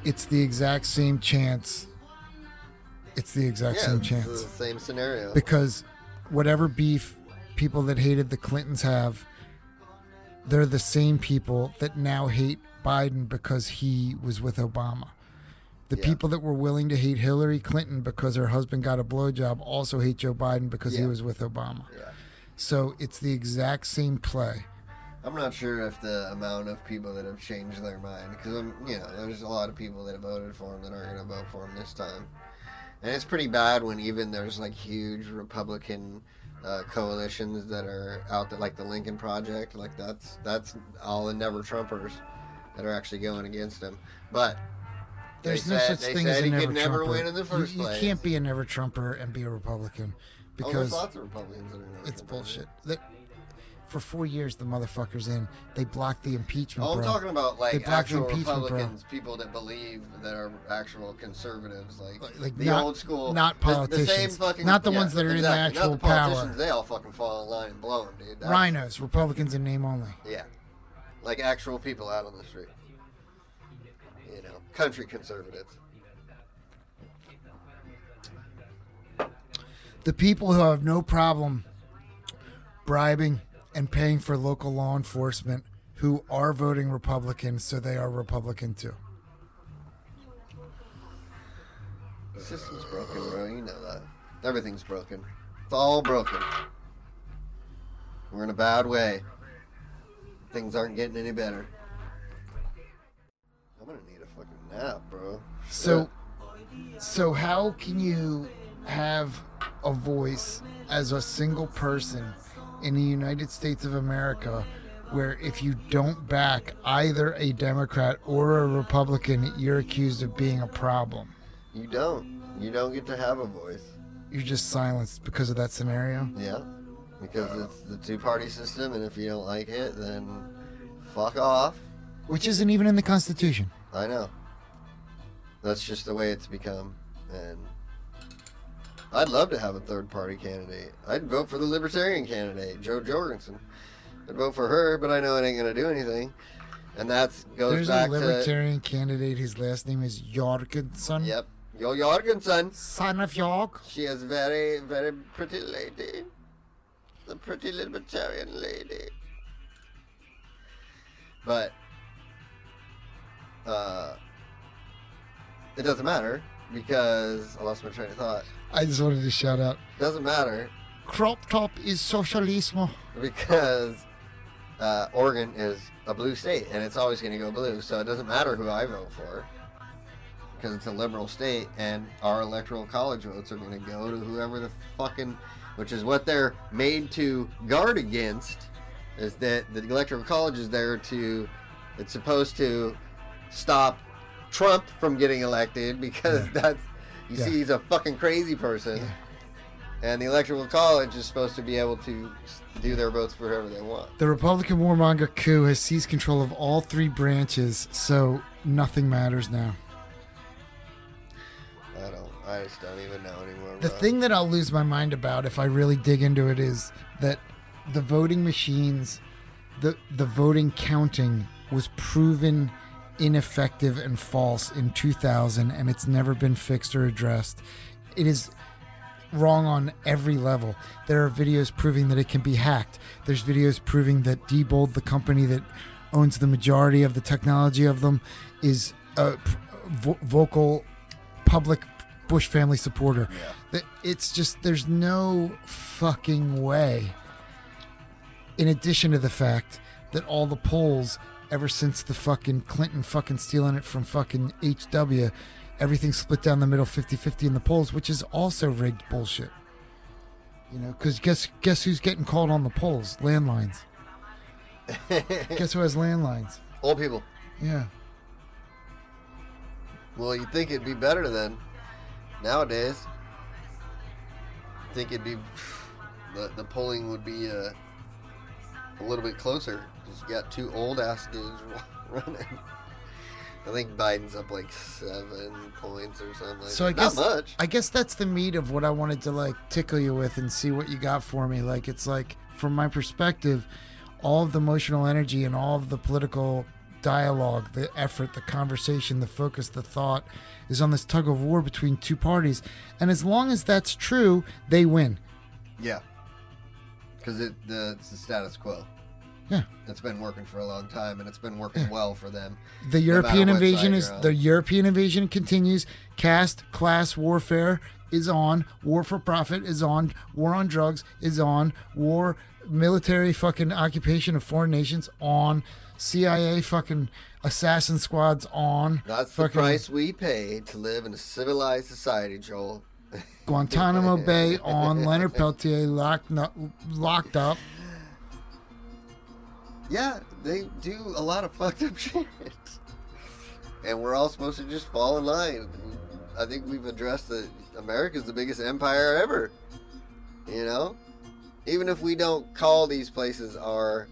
it's the exact same chance. It's the exact yeah, same it's chance. the same scenario. Because whatever beef people that hated the Clintons have, they're the same people that now hate Biden because he was with Obama. The Yeah. people that were willing to hate Hillary Clinton because her husband got a blowjob also hate Joe Biden because he was with Obama. yeah. So it's the exact same play. I'm not sure if the amount of people that have changed their mind, because I'm, you know, there's a lot of people that have voted for him that aren't going to vote for him this time, and it's pretty bad when even there's like huge Republican uh, coalitions that are out there, like the Lincoln Project, like that's that's all the never Trumpers that are actually going against him. But There's no said, such thing as a never Trumper. win in the first you, you place. can't be a never Trumper and be a Republican oh, because there's lots of Republicans that are never it's bullshit. That for four years the motherfuckers in they blocked the impeachment. Oh, I'm bro. talking about like the actual impeachment, bro. Republicans, people that believe that are actual conservatives, like, Like- like the not- old school, not the- the, politicians. same fucking, Not the yeah, ones that are in the actual not the politicians, power. They all fucking fall in line and blow them, dude. RINOs, Republicans in name only. Yeah, like actual people out on the street. You know, country conservatives. the people who have no problem bribing and paying for local law enforcement who are voting Republican, so they are Republican too. The system's broken, bro. You know that. Everything's broken. It's all broken. We're in a bad way. Things aren't getting any better. I'm gonna need a fucking nap, bro. So, so how can you have a voice as a single person in the United States of America where if you don't back either a Democrat or a Republican, you're accused of being a problem? You don't. You don't get to have a voice. You're just silenced because of that scenario? Yeah. Because it's the two party system, and if you don't like it, then fuck off. Which isn't even in the Constitution. I know. That's just the way it's become. And I'd love to have a third party candidate. I'd vote for the Libertarian candidate, Jo Jorgensen. I'd vote for her, but I know it ain't going to do anything. And that goes There's a back Libertarian candidate. His last name is Jorgensen. to. Yep. Yo Jorgensen. Son of York. She is very, very pretty lady. The pretty libertarian lady. But uh it doesn't matter because I lost my train of thought. I just wanted to shout out. doesn't matter Crop top is socialismo. because uh, Oregon is a blue state and it's always going to go blue. So it doesn't matter who I vote for because it's a liberal state and our electoral college votes are going to go to whoever the fucking, which is what they're made to guard against, is that the electoral college is there to, it's supposed to stop Trump from getting elected because Yeah. that's, you Yeah. see, he's a fucking crazy person. Yeah. And the electoral college is supposed to be able to do their votes for whoever they want. The Republican warmonger coup has seized control of all three branches, so nothing matters now. I don't. I just don't even know anymore. The thing that I'll lose my mind about if I really dig into it is that the voting machines, the the voting counting was proven ineffective and false in 2000 and it's never been fixed or addressed. It is wrong on every level. There are videos proving that it can be hacked. There's videos proving that Diebold, the company that owns the majority of the technology of them, is a vo- vocal public Bush family supporter. Yeah. It's just there's no fucking way. In addition to the fact that all the polls ever since the fucking Clinton fucking stealing it from fucking HW, everything split down the middle 50-50 in the polls, which is also rigged bullshit. You know, because guess guess who's getting called on the polls? Landlines. guess who has landlines? Old people. Yeah. Well, you'd think it'd be better then. Nowadays, I think it'd be the the polling would be uh, a little bit closer you got two old ass dudes running. I think Biden's up like seven points or something. Like So I that. guess not much. I guess that's the meat of what I wanted to like tickle you with and see what you got for me. Like it's like from my perspective, all of the emotional energy and all of the political dialogue, the effort, the conversation, the focus, the thought is on this tug of war between two parties. And as long as that's true, they win. Yeah, because it the it's the status quo. Yeah. It's been working for a long time, and it's been working well for them. The European what invasion is the European invasion continues. Caste class warfare is on. War for profit is on. War on drugs is on. War military fucking occupation of foreign nations on. CIA fucking assassin squads on. That's the price we pay to live in a civilized society, Joel. Guantanamo Bay on. Leonard Peltier locked locked up. Yeah, they do a lot of fucked up shit. And we're all supposed to just fall in line. I think we've addressed that America's the biggest empire ever. You know? Even if we don't call these places our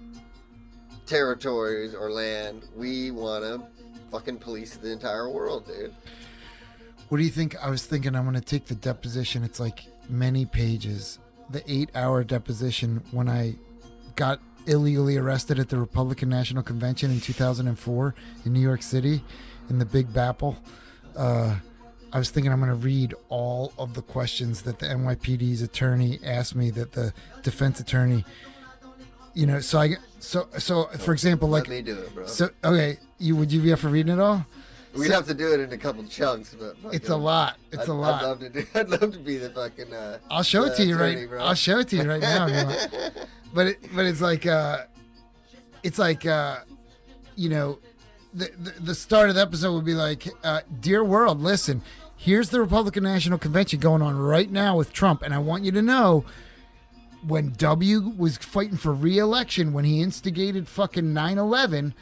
territories or land, we want to fucking police the entire world, dude. What do you think? I was thinking I'm going to take the deposition. It's like many pages. The eight hour deposition when I got illegally arrested at the Republican National Convention in 2004 in New York City in the Big Bapple. Uh, I was thinking I'm going to read all of the questions that the NYPD's attorney asked me that the defense attorney you know so I so so for example like Let me do it, bro. so okay you would you be up for reading it all We'd so- have to do it in a couple chunks, but it's a lot it's I'd, a lot I'd love to do. I'd love to be the fucking. Uh, I'll show it uh, to you attorney, right bro. I'll show it to you right now if you want. but it, but it's like uh it's like uh you know the, the the start of the episode would be like uh dear world listen here's the republican national convention going on right now with trump and i want you to know when w was fighting for re-election when he instigated fucking 9-11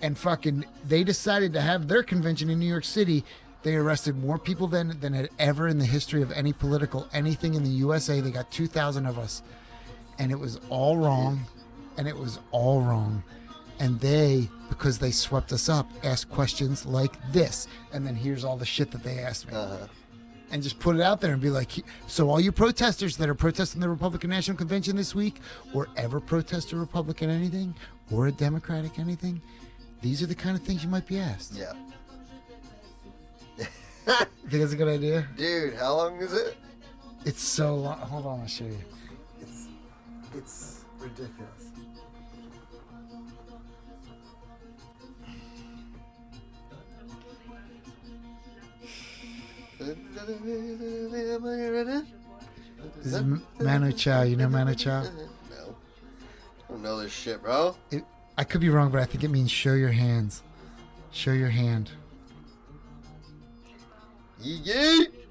and fucking they decided to have their convention in new york city they arrested more people than than had ever in the history of any political anything in the usa they got 2000 of us and it was all wrong and it was all wrong and they because they swept us up asked questions like this and then here's all the shit that they asked me Uh-huh. and just put it out there and be like so all you protesters that are protesting the republican national convention this week or ever protest a republican anything or a democratic anything these are the kind of things you might be asked Yeah, you think that's a good idea dude. How long is it? it's so long hold on i'll show you it's ridiculous this is manu chao you know manu chao No, I don't know this shit, bro. It, I could be wrong, but I think it means show your hands. Show your hand. Yeet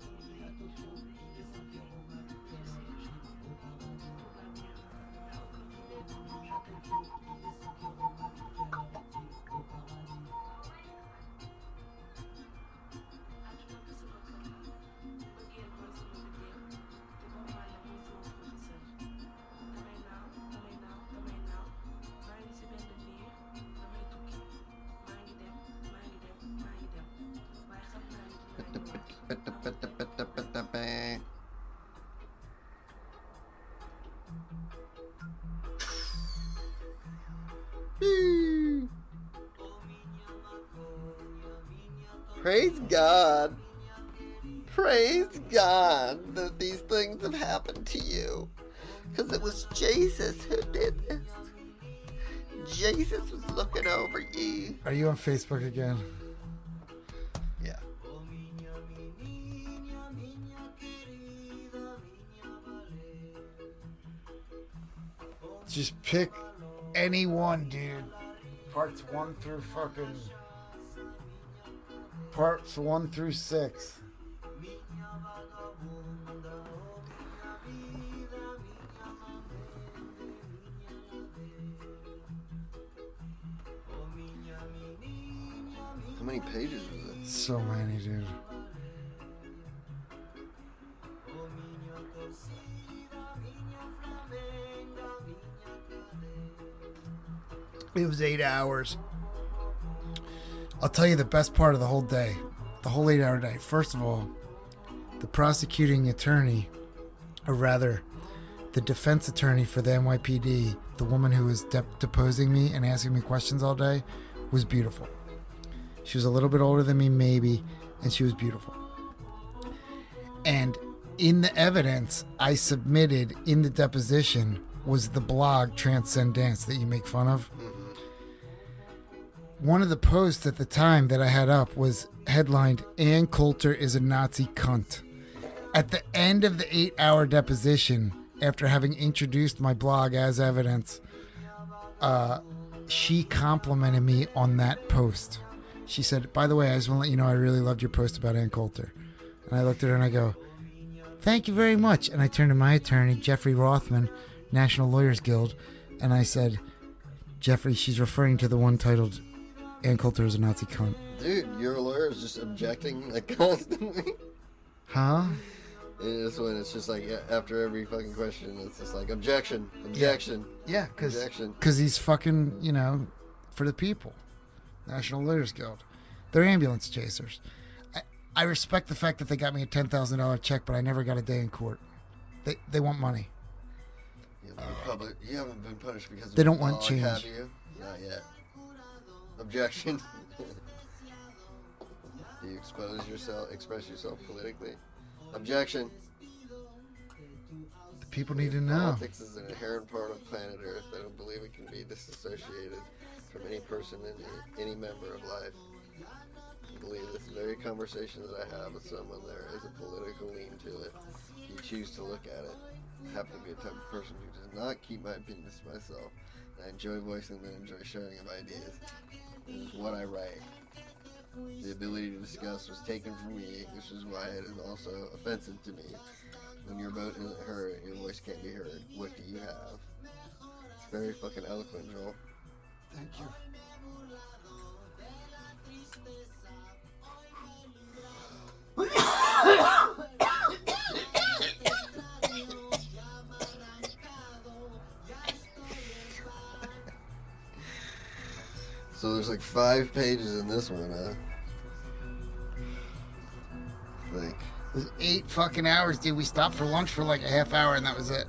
God that these things have happened to you. Because it was Jesus who did this. Jesus was looking over you. Are you on Facebook again? Yeah. Just pick any one, dude. Parts one through fucking. Parts one through six. How many pages is it? So many, dude. It was eight hours. I'll tell you the best part of the whole day, the whole eight hour day. First of all, the prosecuting attorney, or rather, the defense attorney for the NYPD, the woman who was de- deposing me and asking me questions all day, was beautiful. She was a little bit older than me, maybe, and she was beautiful. And in the evidence I submitted in the deposition was the blog Transcendence that you make fun of. One of the posts at the time that I had up was headlined Ann Coulter is a Nazi cunt. At the end of the eight hour deposition, after having introduced my blog as evidence, uh, she complimented me on that post. She said, By the way, I just want to let you know I really loved your post about Ann Coulter. And I looked at her and I go, Thank you very much. And I turned to my attorney, Jeffrey Rothman, National Lawyers Guild, and I said, Jeffrey, she's referring to the one titled Ann Coulter is a Nazi cunt. Dude, your lawyer is just objecting like constantly. Huh? And it's when it's just like after every fucking question, it's just like objection, objection, Yeah, because objection. he's fucking, you know, for the people. National Lawyers Guild. They're ambulance chasers. I, I respect the fact that they got me a $10,000 check, but I never got a day in court. They, they want money. Yeah, the Republic, you haven't been punished because of They don't want change. Have you? Not yet. Objection. you expose yourself, express yourself politically. Objection. The people need to know. Politics is an inherent part of planet Earth. I don't believe it can be disassociated from any person and any, member of life. I believe this very conversation that I have with someone there is a political lean to it. If you choose to look at it, I happen to be a type of person who does not keep my opinions to myself. I enjoy voicing them and enjoy sharing of ideas. This is what I write. The ability to discuss was taken from me, which is why it is also offensive to me. When your vote isn't heard, your voice can't be heard. What do you have? It's very fucking eloquent, Joel. Thank you. So there's like five pages in this one, huh? I think. It was eight fucking hours, dude. We stopped for lunch for like a half hour and that was it.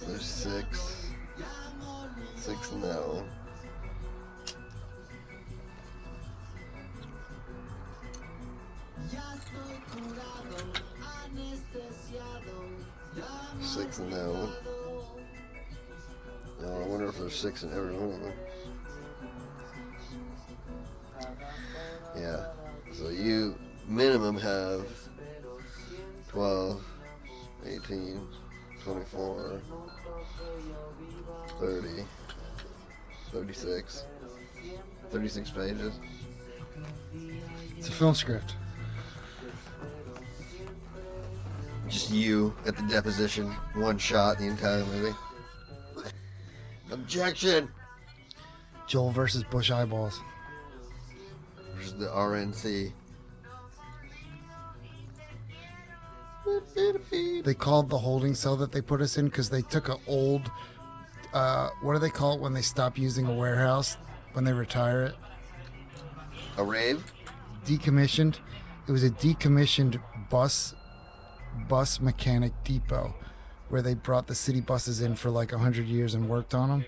There's six. Six in that one. Six in that one. Oh, I wonder if there's six in every one of them. Yeah. So you minimum have 12, 18, 24, 30, 36, 36 pages. It's a film script. Just you at the deposition, one shot the entire movie. Objection! Joel versus Bush eyeballs. Versus the RNC. They called the holding cell that they put us in because they took a old, uh, what do they call it when they stop using a warehouse when they retire it? A rave? Decommissioned. It was a decommissioned bus, bus mechanic depot, where they brought the city buses in for like a hundred years and worked on them.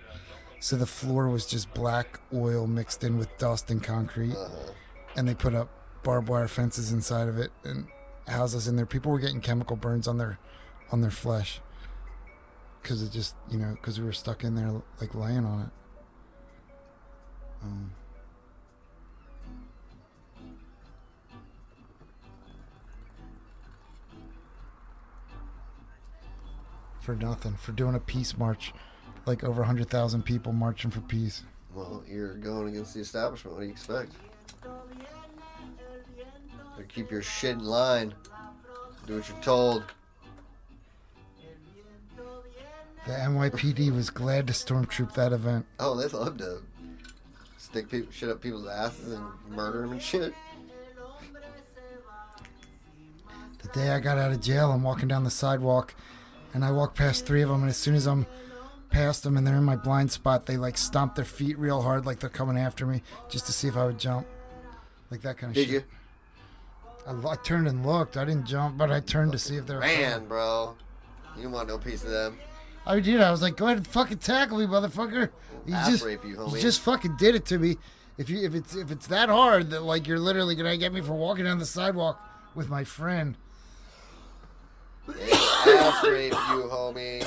So the floor was just black oil mixed in with dust and concrete, and they put up barbed wire fences inside of it and houses in there. People were getting chemical burns on their on their flesh because it just you know because we were stuck in there like laying on it. Um, for nothing for doing a peace march, like over hundred thousand people marching for peace. Well, you're going against the establishment. What do you expect? Better keep your shit in line. Do what you're told. The NYPD was glad to stormtroop that event. Oh, they love to stick people, shit up people's asses and murder them and shit. The day I got out of jail, I'm walking down the sidewalk, and I walk past three of them, and as soon as I'm past them and they're in my blind spot, they like stomp their feet real hard, like they're coming after me, just to see if I would jump, like that kind of Did shit. you? I, I turned and looked. I didn't jump, but I turned to see if they were. Man, bro. You want no piece of them. I did. I was like, "Go ahead and fucking tackle me, motherfucker." You just, you, just fucking did it to me. If you, if it's, if it's that hard that like you're literally gonna get me for walking down the sidewalk with my friend. Ass rape you, homie.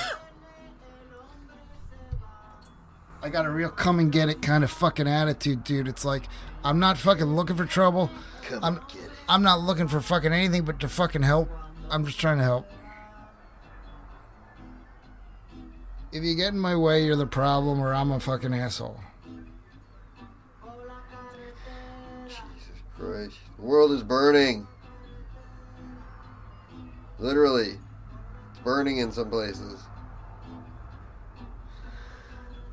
I got a real come and get it kind of fucking attitude, dude. It's like I'm not fucking looking for trouble. Come I'm, get it. I'm not looking for fucking anything but to fucking help. I'm just trying to help. If you get in my way, you're the problem, or I'm a fucking asshole. Jesus Christ. The world is burning. Literally. It's burning in some places.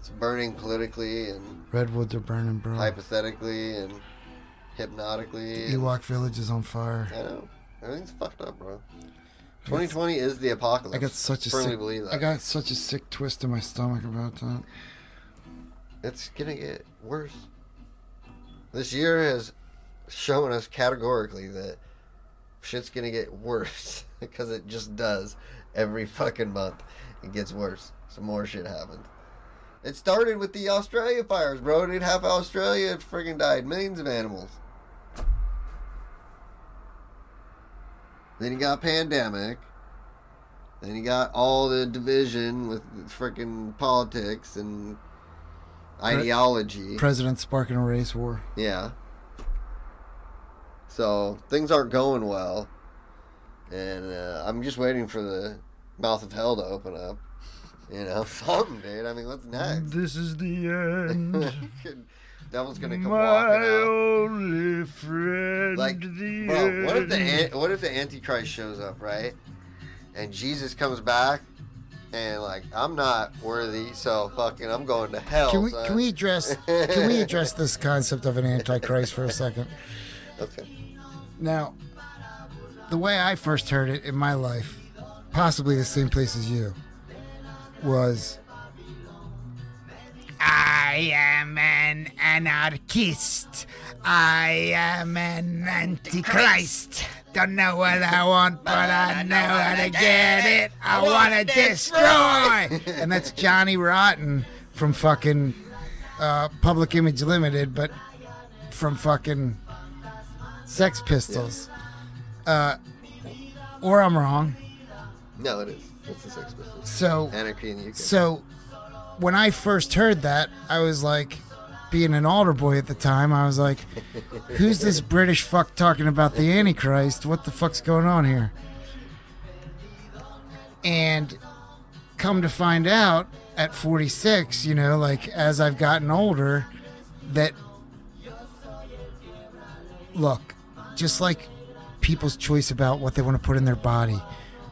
It's burning politically and Redwoods are burning, bro. hypothetically and hypnotically. and- Ewok Village is on fire. I know. Everything's fucked up, bro. 2020 is the apocalypse. I got such a firmly sick, believe that. I got such a sick twist in my stomach about that. It's gonna get worse. This year has shown us categorically that shit's gonna get worse because it just does every fucking month. It gets worse. Some more shit happened. It started with the Australia fires, bro. Dude, half Australia friggin' died. Millions of animals. Then you got pandemic. Then you got all the division with freaking politics and ideology. President sparking a race war. Yeah. So things aren't going well, and uh, I'm just waiting for the mouth of hell to open up. You know, something, dude. I mean, what's next? This is the end. Devil's gonna come My walking out. only friend. Like, the bro, what if the what if the Antichrist shows up, right? And Jesus comes back, and like, I'm not worthy, so fucking, I'm going to hell. Can we son. can we address can we address this concept of an antichrist for a second? Okay. Now, the way I first heard it in my life, possibly the same place as you, was I am an anarchist. I am an antichrist. Don't know what I want, but I know how to get it. I want to destroy. and that's Johnny Rotten from fucking uh, Public Image Limited, but from fucking Sex Pistols. Uh, or I'm wrong. No, it is. It's the Sex Pistols. So, Anarchy in the UK. so when I first heard that, I was like, being an altar boy at the time, I was like, who's this British fuck talking about the Antichrist? What the fuck's going on here? And come to find out at 46, you know, like as I've gotten older, that look, just like people's choice about what they want to put in their body,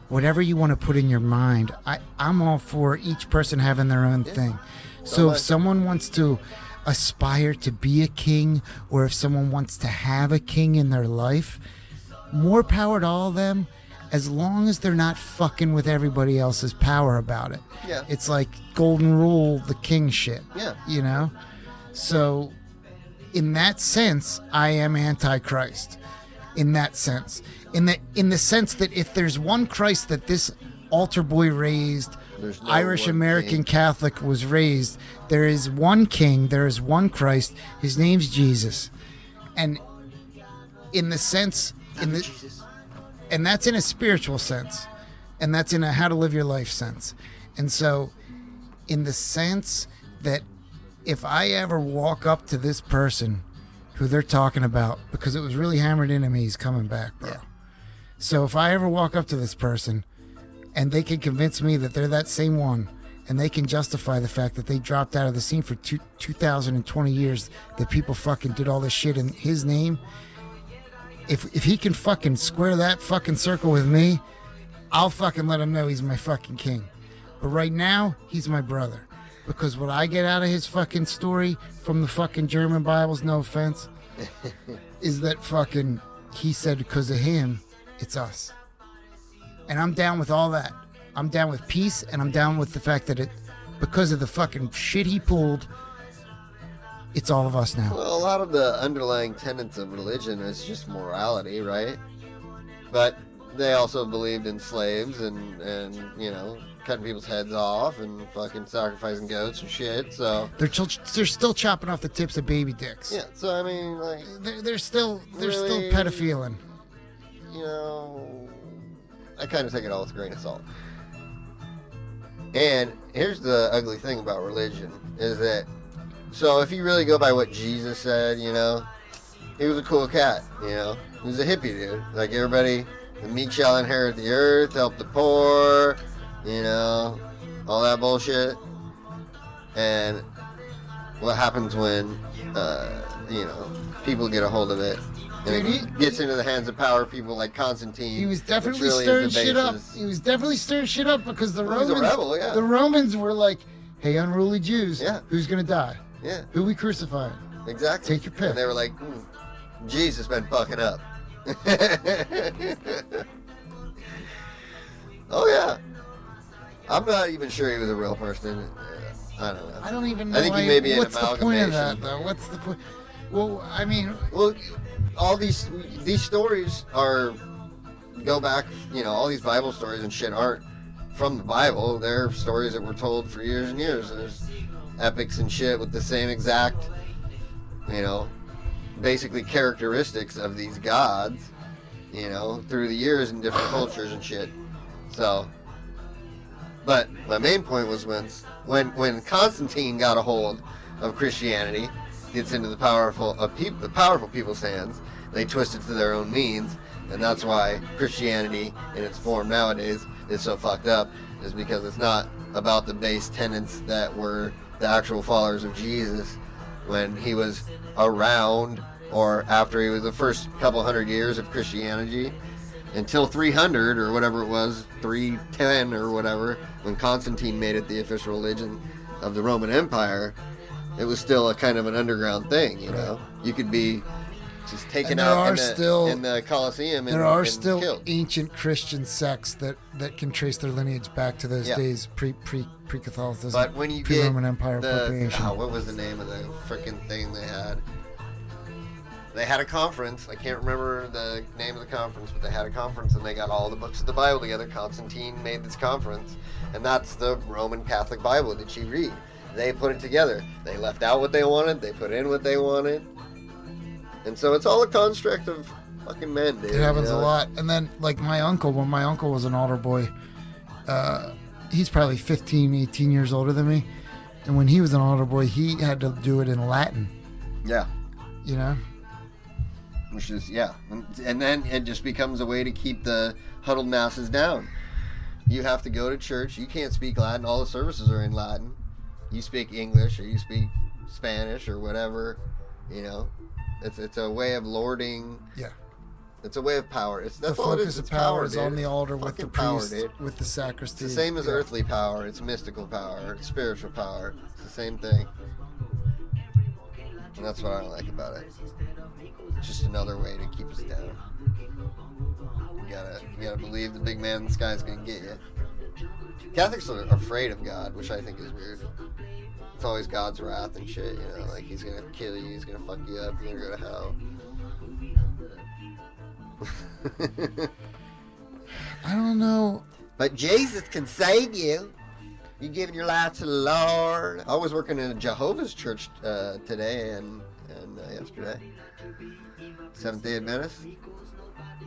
whatever you want to put in your mind, I, I'm all for each person having their own thing. So if someone wants to aspire to be a king, or if someone wants to have a king in their life, more power to all of them. As long as they're not fucking with everybody else's power about it. Yeah. It's like golden rule, the king shit. Yeah. You know? So, in that sense, I am antichrist. In that sense, in the in the sense that if there's one Christ that this altar boy raised, no Irish American. Catholic was raised, there is one King, there is one Christ. His name's Jesus, and in the sense, in the and that's in a spiritual sense and that's in a how to live your life sense and so in the sense that if i ever walk up to this person who they're talking about because it was really hammered into me he's coming back bro Yeah. so if i ever walk up to this person and they can convince me that they're that same one and they can justify the fact that they dropped out of the scene for two, 2020 years that people fucking did all this shit in his name if if he can fucking square that fucking circle with me, I'll fucking let him know he's my fucking king. But right now, he's my brother. Because what I get out of his fucking story from the fucking German Bibles, no offense, is that fucking he said because of him, it's us. And I'm down with all that. I'm down with peace and I'm down with the fact that it because of the fucking shit he pulled, it's all of us now. Well, a lot of the underlying tenets of religion is just morality, right? But they also believed in slaves and, and you know, cutting people's heads off and fucking sacrificing goats and shit. So, They're, ch- they're still chopping off the tips of baby dicks. yeah, so I mean, like, They're, they're still they're Really? still pedophiling. you know, I kind of take it all with a grain of salt. And here's the ugly thing about religion is that, so if you really go by what Jesus said, you know, he was a cool cat, you know, he was a hippie dude. Like everybody, the meek shall inherit the earth, help the poor, you know, all that bullshit. And what happens when, uh, you know, people get a hold of it and Dude, it he- gets into the hands of power people like Constantine. He was definitely stirring shit up. He was definitely stirring shit up because the Well, Romans rebel, yeah. the Romans were like, "Hey, unruly Jews, Yeah. who's gonna die? Yeah, Who we crucifying?" exactly. Take your pick. And they were like, hmm, Jesus been fucking up. oh yeah. I'm not even sure he was a real person. Uh, I don't know. I don't even know. I think he may be an what's the point of that though? What's the point? Well, I mean, Well, all these these stories are go back. You know, all these Bible stories and shit aren't from the Bible. They're stories that were told for years and years. There's epics and shit with the same exact, you know, basically characteristics of these gods. you know, through the years in different cultures and shit. So, but my main point was when when when Constantine got a hold of Christianity, gets into the powerful of peop the powerful people's hands, they twist it to their own means, and that's why Christianity in its form nowadays is so fucked up, is because it's not about the base tenets that were the actual followers of Jesus when he was around or after he was the first couple hundred years of Christianity until 300 or whatever it was 310 or whatever when Constantine made it the official religion of the Roman Empire it was still a kind of an underground thing you know you could be just taken And there out are in the, still- in the Colosseum and, There are and still killed. ancient Christian sects that, that can trace their lineage back to those Yeah. days pre pre pre Catholicism, But when you pre Roman Empire the appropriation. oh, what was the name of the freaking thing they had? They had a conference. I can't remember the name of the conference, but they had a conference and they got all the books of the Bible together. Constantine made this conference, and that's the Roman Catholic Bible that you read. They put it together. They left out what they wanted. They put in what they wanted, and so it's all a construct of fucking men, dude. It happens you know? a lot. And then, like my uncle, when my uncle was an altar boy, uh, he's probably 15, 18 years older than me. And when he was an altar boy, he had to do it in Latin, Yeah. you know? Which is yeah. And, and then it just becomes a way to keep the huddled masses down. You have to go to church. You can't speak latin. All the services are in latin. You speak english or you speak spanish or whatever you know. It's it's a way of lording. Yeah. it's a way of power. It's The that's all it focus is of it's power power is dude. on the altar with the fucking power, priest, with the sacristy. it's the same as Yeah. earthly power. It's mystical power. It's spiritual power. It's the same thing. And that's what i like about it. it's just another way to keep us down you gotta you gotta believe the big man in the sky is gonna get you catholics are afraid of god which i think is weird it's always god's wrath and shit you know like he's gonna kill you he's gonna fuck you up you're gonna go to hell I don't know. But Jesus can save you. You giving your life to the Lord. I was working in a Jehovah's church uh, today and and uh, yesterday. Seventh Day Adventist.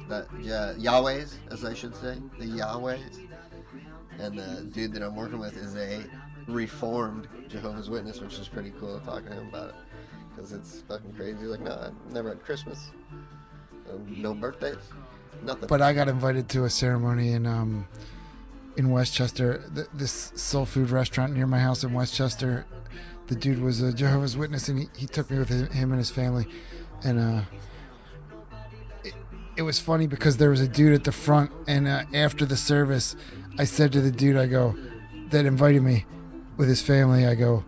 That yeah, Yahweh's, as I should say, the Yahweh's. And the dude that I'm working with is a reformed Jehovah's Witness, which is pretty cool talking to him about it because it's fucking crazy. Like, no, I never had Christmas, no birthdays, nothing. But I got invited to a ceremony in um, in Westchester, th- this soul food restaurant near my house in Westchester. The dude was a Jehovah's Witness, and he, he took me with him, him and his family, and uh, it, was funny because there was a dude at the front, and uh, after the service, I said to the dude, I go, that invited me with his family, I go.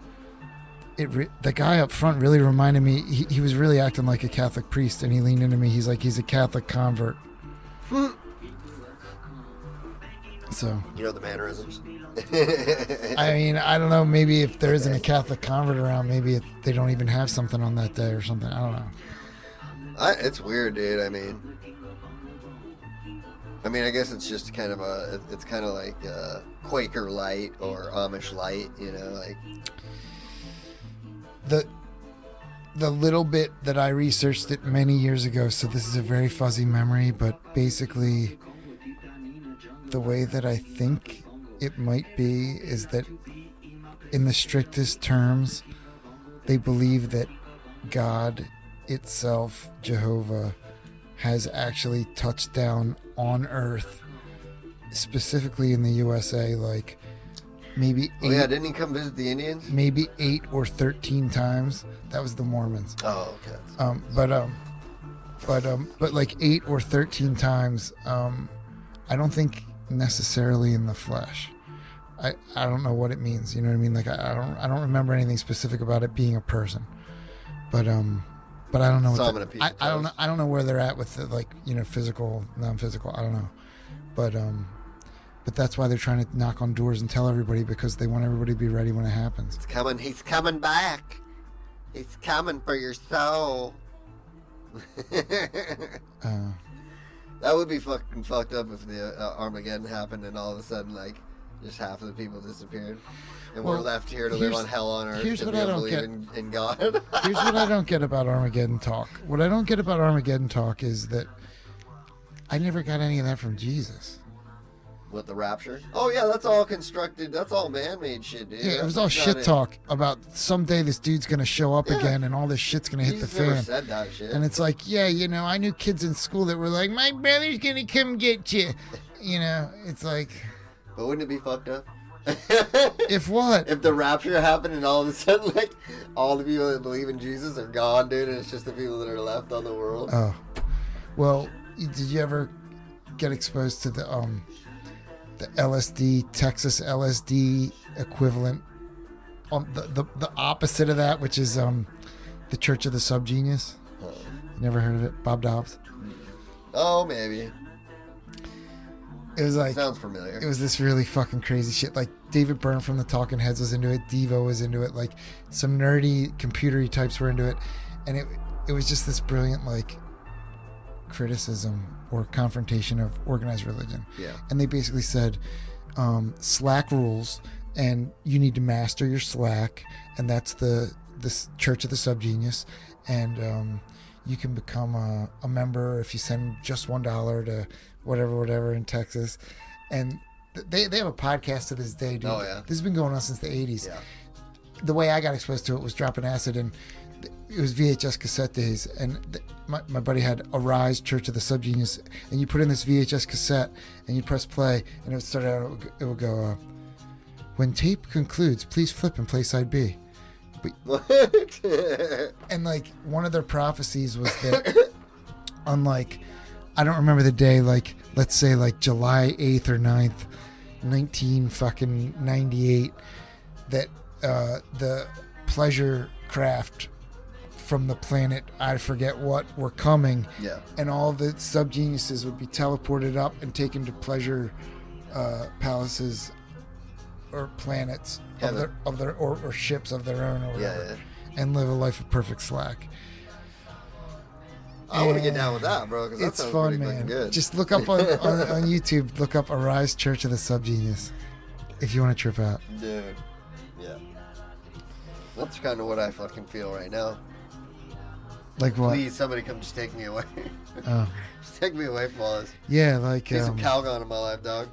It re- the guy up front really reminded me. He, he was really acting like a Catholic priest, and he leaned into me. He's like, he's a Catholic convert. So, you know the mannerisms. I mean, I don't know. Maybe if there isn't a Catholic convert around, maybe it, they don't even have something on that day or something. I don't know. I, it's weird, dude. I mean, I mean, I guess it's just kind of a, it's kind of like uh, Quaker light or Amish light, you know, like. The the little bit that I researched it many years ago, so this is a very fuzzy memory, but basically, the way that I think it might be is that, in the strictest terms, they believe that God itself, Jehovah, has actually touched down on Earth, specifically in the USA, like maybe eight, Oh yeah, didn't he come visit the Indians? maybe eight or thirteen times. That was the Mormons. Oh, okay. Um, but um, but um, but like eight or thirteen times. Um, I don't think necessarily in the flesh. I, I don't know what it means. You know what I mean? Like I, I don't I don't remember anything specific about it being a person. But um, but I don't know. What the- I, I don't know. I don't know where they're at with the like you know physical non-physical. I don't know. But um, but that's why they're trying to knock on doors and tell everybody because they want everybody to be ready when it happens. It's coming. He's coming back. He's coming for your soul. Uh, that would be fucking fucked up if the uh, Armageddon happened and all of a sudden, like, just half of the people disappeared, and we're left here to live on hell on earth here's what I don't get. in, in God. Here's what I don't get about Armageddon talk. What I don't get about Armageddon talk is that I never got any of that from Jesus. What the rapture? Oh yeah, that's all constructed. That's all man-made shit, dude. Yeah, it was all That's shit it. talk about someday this dude's gonna show up Yeah. again and all this shit's gonna hit the Jesus fan. said that shit. And it's like, yeah, you know, I knew kids in school that were like, my brother's gonna come get you. You know, it's like, but wouldn't it be fucked up? if what? if the rapture happened and all of a sudden, like, all the people that believe in Jesus are gone, dude, and it's just the people that are left on the world. Oh, well, did you ever get exposed to the um, the LSD Texas LSD equivalent? On the, the the opposite of that, which is um, the Church of the Subgenius. Uh, Never heard of it? Bob Dobbs. oh, maybe. It was like Sounds familiar. it was this really fucking crazy shit. Like David Byrne from the Talking Heads was into it. Devo was into it. Like some nerdy computery types were into it, and it it was just this brilliant like criticism or confrontation of organized religion. yeah. And they basically said um, Slack rules, and you need to master your Slack, and that's the this Church of the Subgenius, and um, you can become a, a member if you send just one dollar to whatever whatever in Texas, and they they have a podcast to this day, dude. Oh, yeah. This has been going on since the '80s Yeah. the way I got exposed to it was dropping acid, and it was VHS cassette days. And th- my, my buddy had Arise Church of the Subgenius, and you put in this VHS cassette, and you press play, and it would start out. It would go, it would go uh, when tape concludes, please flip and play side B. And like one of their prophecies was that, unlike, I don't remember the day, like let's say like July eighth or 9th, nineteen fucking ninety eight, that uh, the pleasure craft from the planet I forget what were coming, yeah. and all the subgeniuses would be teleported up and taken to pleasure uh, palaces or planets of Heaven. their of their or, or ships of their own or Yeah, whatever, yeah. and live a life of perfect slack. I want to get down with that, bro. Because that It's fun, man. Just look up on, on, on YouTube. Look up Arise Church of the Subgenius if you want to trip out. Dude. Yeah. That's kind of what I fucking feel right now. Like what? Please, somebody come just take me away. Oh, just take me away from all this. yeah, like Need some um, Calgon in my life, dog.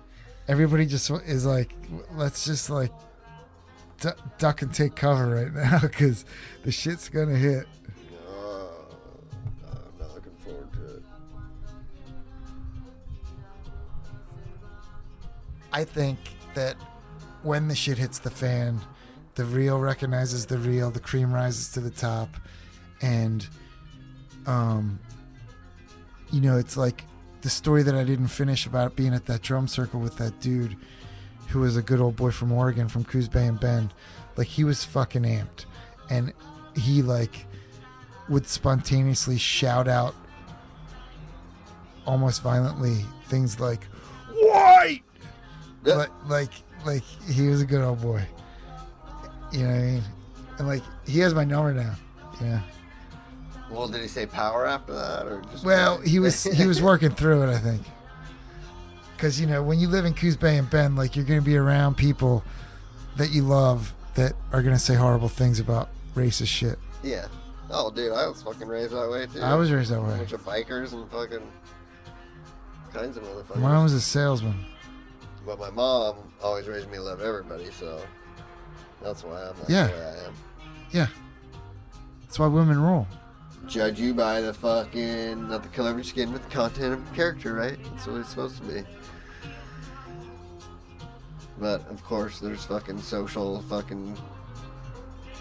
everybody just is like, let's just like du- duck and take cover right now because the shit's gonna hit. I think that when the shit hits the fan, the real recognizes the real, the cream rises to the top, and um, you know, it's like the story that I didn't finish about being at that drum circle with that dude who was a good old boy from Oregon, from Coos Bay and Bend. Like he was fucking amped, and he like would spontaneously shout out almost violently things like "white." Like like like he was a good old boy. You know what I mean? And like he has my number now. Yeah. Well, did he say power after that, or just? Well, he was he was working through it, I think. Because you know, when you live in Coos Bay and Bend, like you're going to be around people that you love that are going to say horrible things about racist shit. yeah. Oh, dude, I was fucking raised that way too. I was raised that way. a bunch of bikers and fucking kinds of motherfuckers. Mine was a salesman. But my mom always raised me to love everybody, so that's why I'm like Yeah. the way I am. Yeah. That's why women rule. Judge you by the fucking not the color of your skin, but the content of your character, right? That's what it's supposed to be. But of course, there's fucking social fucking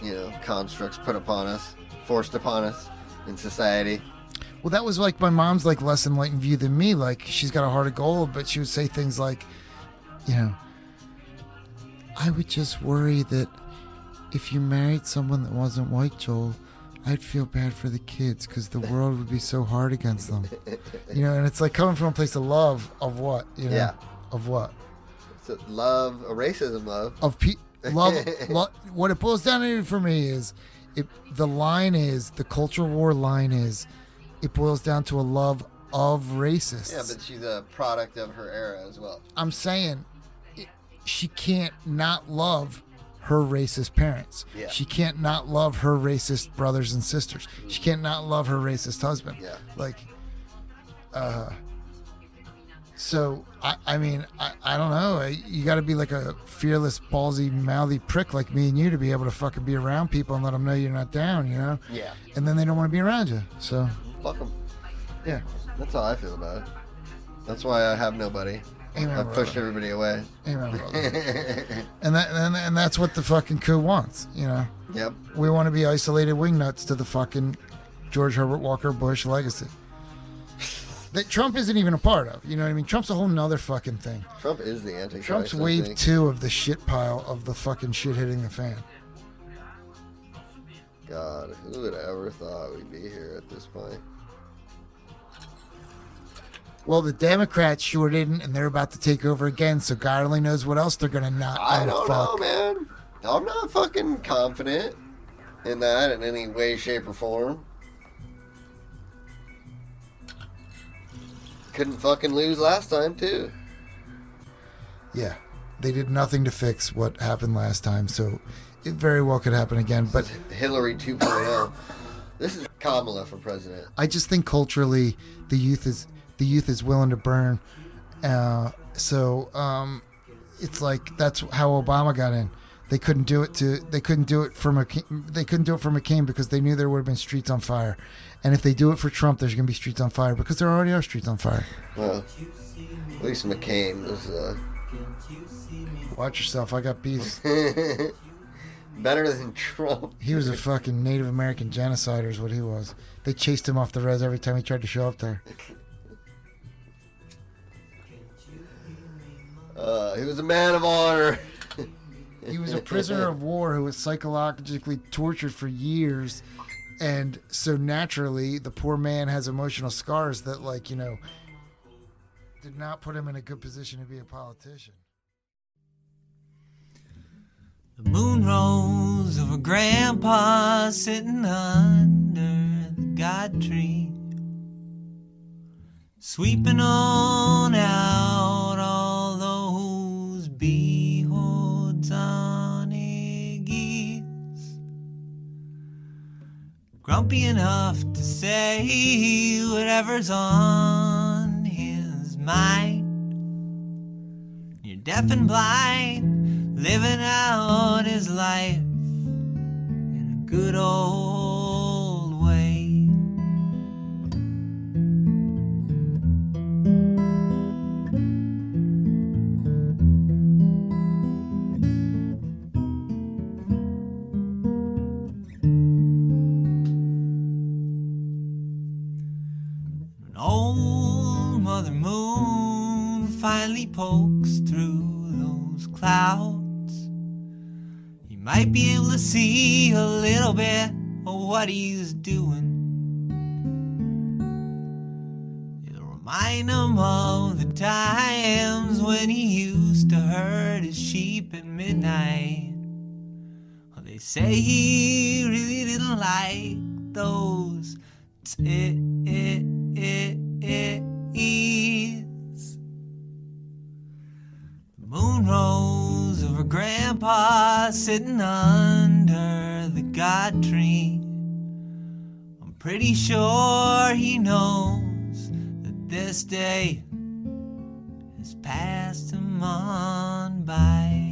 you know constructs put upon us, forced upon us in society. Well, that was like my mom's like less enlightened view than me. Like she's got a heart of gold, but she would say things like, you know, I would just worry that if you married someone that wasn't white, Joel, I'd feel bad for the kids because the world would be so hard against them. You know, and it's like coming from a place of love of what, you know, Yeah. of what, So love, a racism love. of pe- love. lo- what it boils down to for me is, it the line is the cultural war line is, it boils down to a love of racists. Yeah, but she's a product of her era as well. I'm saying it, she can't not love her racist parents. Yeah. She can't not love her racist brothers and sisters. She can't not love her racist husband. Yeah. Like, uh, So I, I mean, I, I don't know. You got to be like a fearless, ballsy, mouthy prick like me and you to be able to fucking be around people and let them know you're not down. You know? Yeah. And then they don't want to be around you. So Fuck them. yeah. That's how I feel about it. That's why I have nobody. Amen, I pushed brother. everybody away. Amen, and that and, and that's what the fucking coup wants. You know, yep. we want to be isolated wingnuts to the fucking George Herbert Walker Bush legacy. That Trump isn't even a part of. You know what I mean? Trump's a whole nother fucking thing. Trump is the Antichrist. Trump's wave think. two of the shit pile of the fucking shit hitting the fan. God, who would have ever thought we'd be here at this point? Well, the Democrats sure didn't, and they're about to take over again. So God only knows what else they're gonna not. I don't fuck. know, man. I'm not fucking confident in that in any way, shape, or form. Couldn't fucking lose last time, too. Yeah, they did nothing to fix what happened last time, so it very well could happen again. But Hillary 2.0. This is Kamala for president. I just think culturally, the youth is the youth is willing to burn. Uh, so um, it's like that's how Obama got in. They couldn't do it to they couldn't do it for McCain, they couldn't do it for McCain because they knew there would have been streets on fire. And if they do it for Trump, there's going to be streets on fire because there already are streets on fire. Well, at least McCain was uh, Watch yourself. I got beef. better than Trump. He was a fucking Native American genocider, is what he was. They chased him off the res every time he tried to show up there. Uh, he was a man of honor. He was a prisoner of war who was psychologically tortured for years. And so naturally, the poor man has emotional scars that, like, you know, did not put him in a good position to be a politician. The moon rose over Grandpa sitting under the God tree, sweeping on out all geese. Grumpy enough to say whatever's on his mind. You're deaf and blind, living out his life in a good old pokes through those clouds. You might be able to see a little bit of what he's doing. It'll remind him of the times when he used to herd his sheep at midnight. Well, they say he really didn't like those t- it, it, it is. The of her Grandpa sitting under the God tree. I'm pretty sure he knows that this day has passed him on by.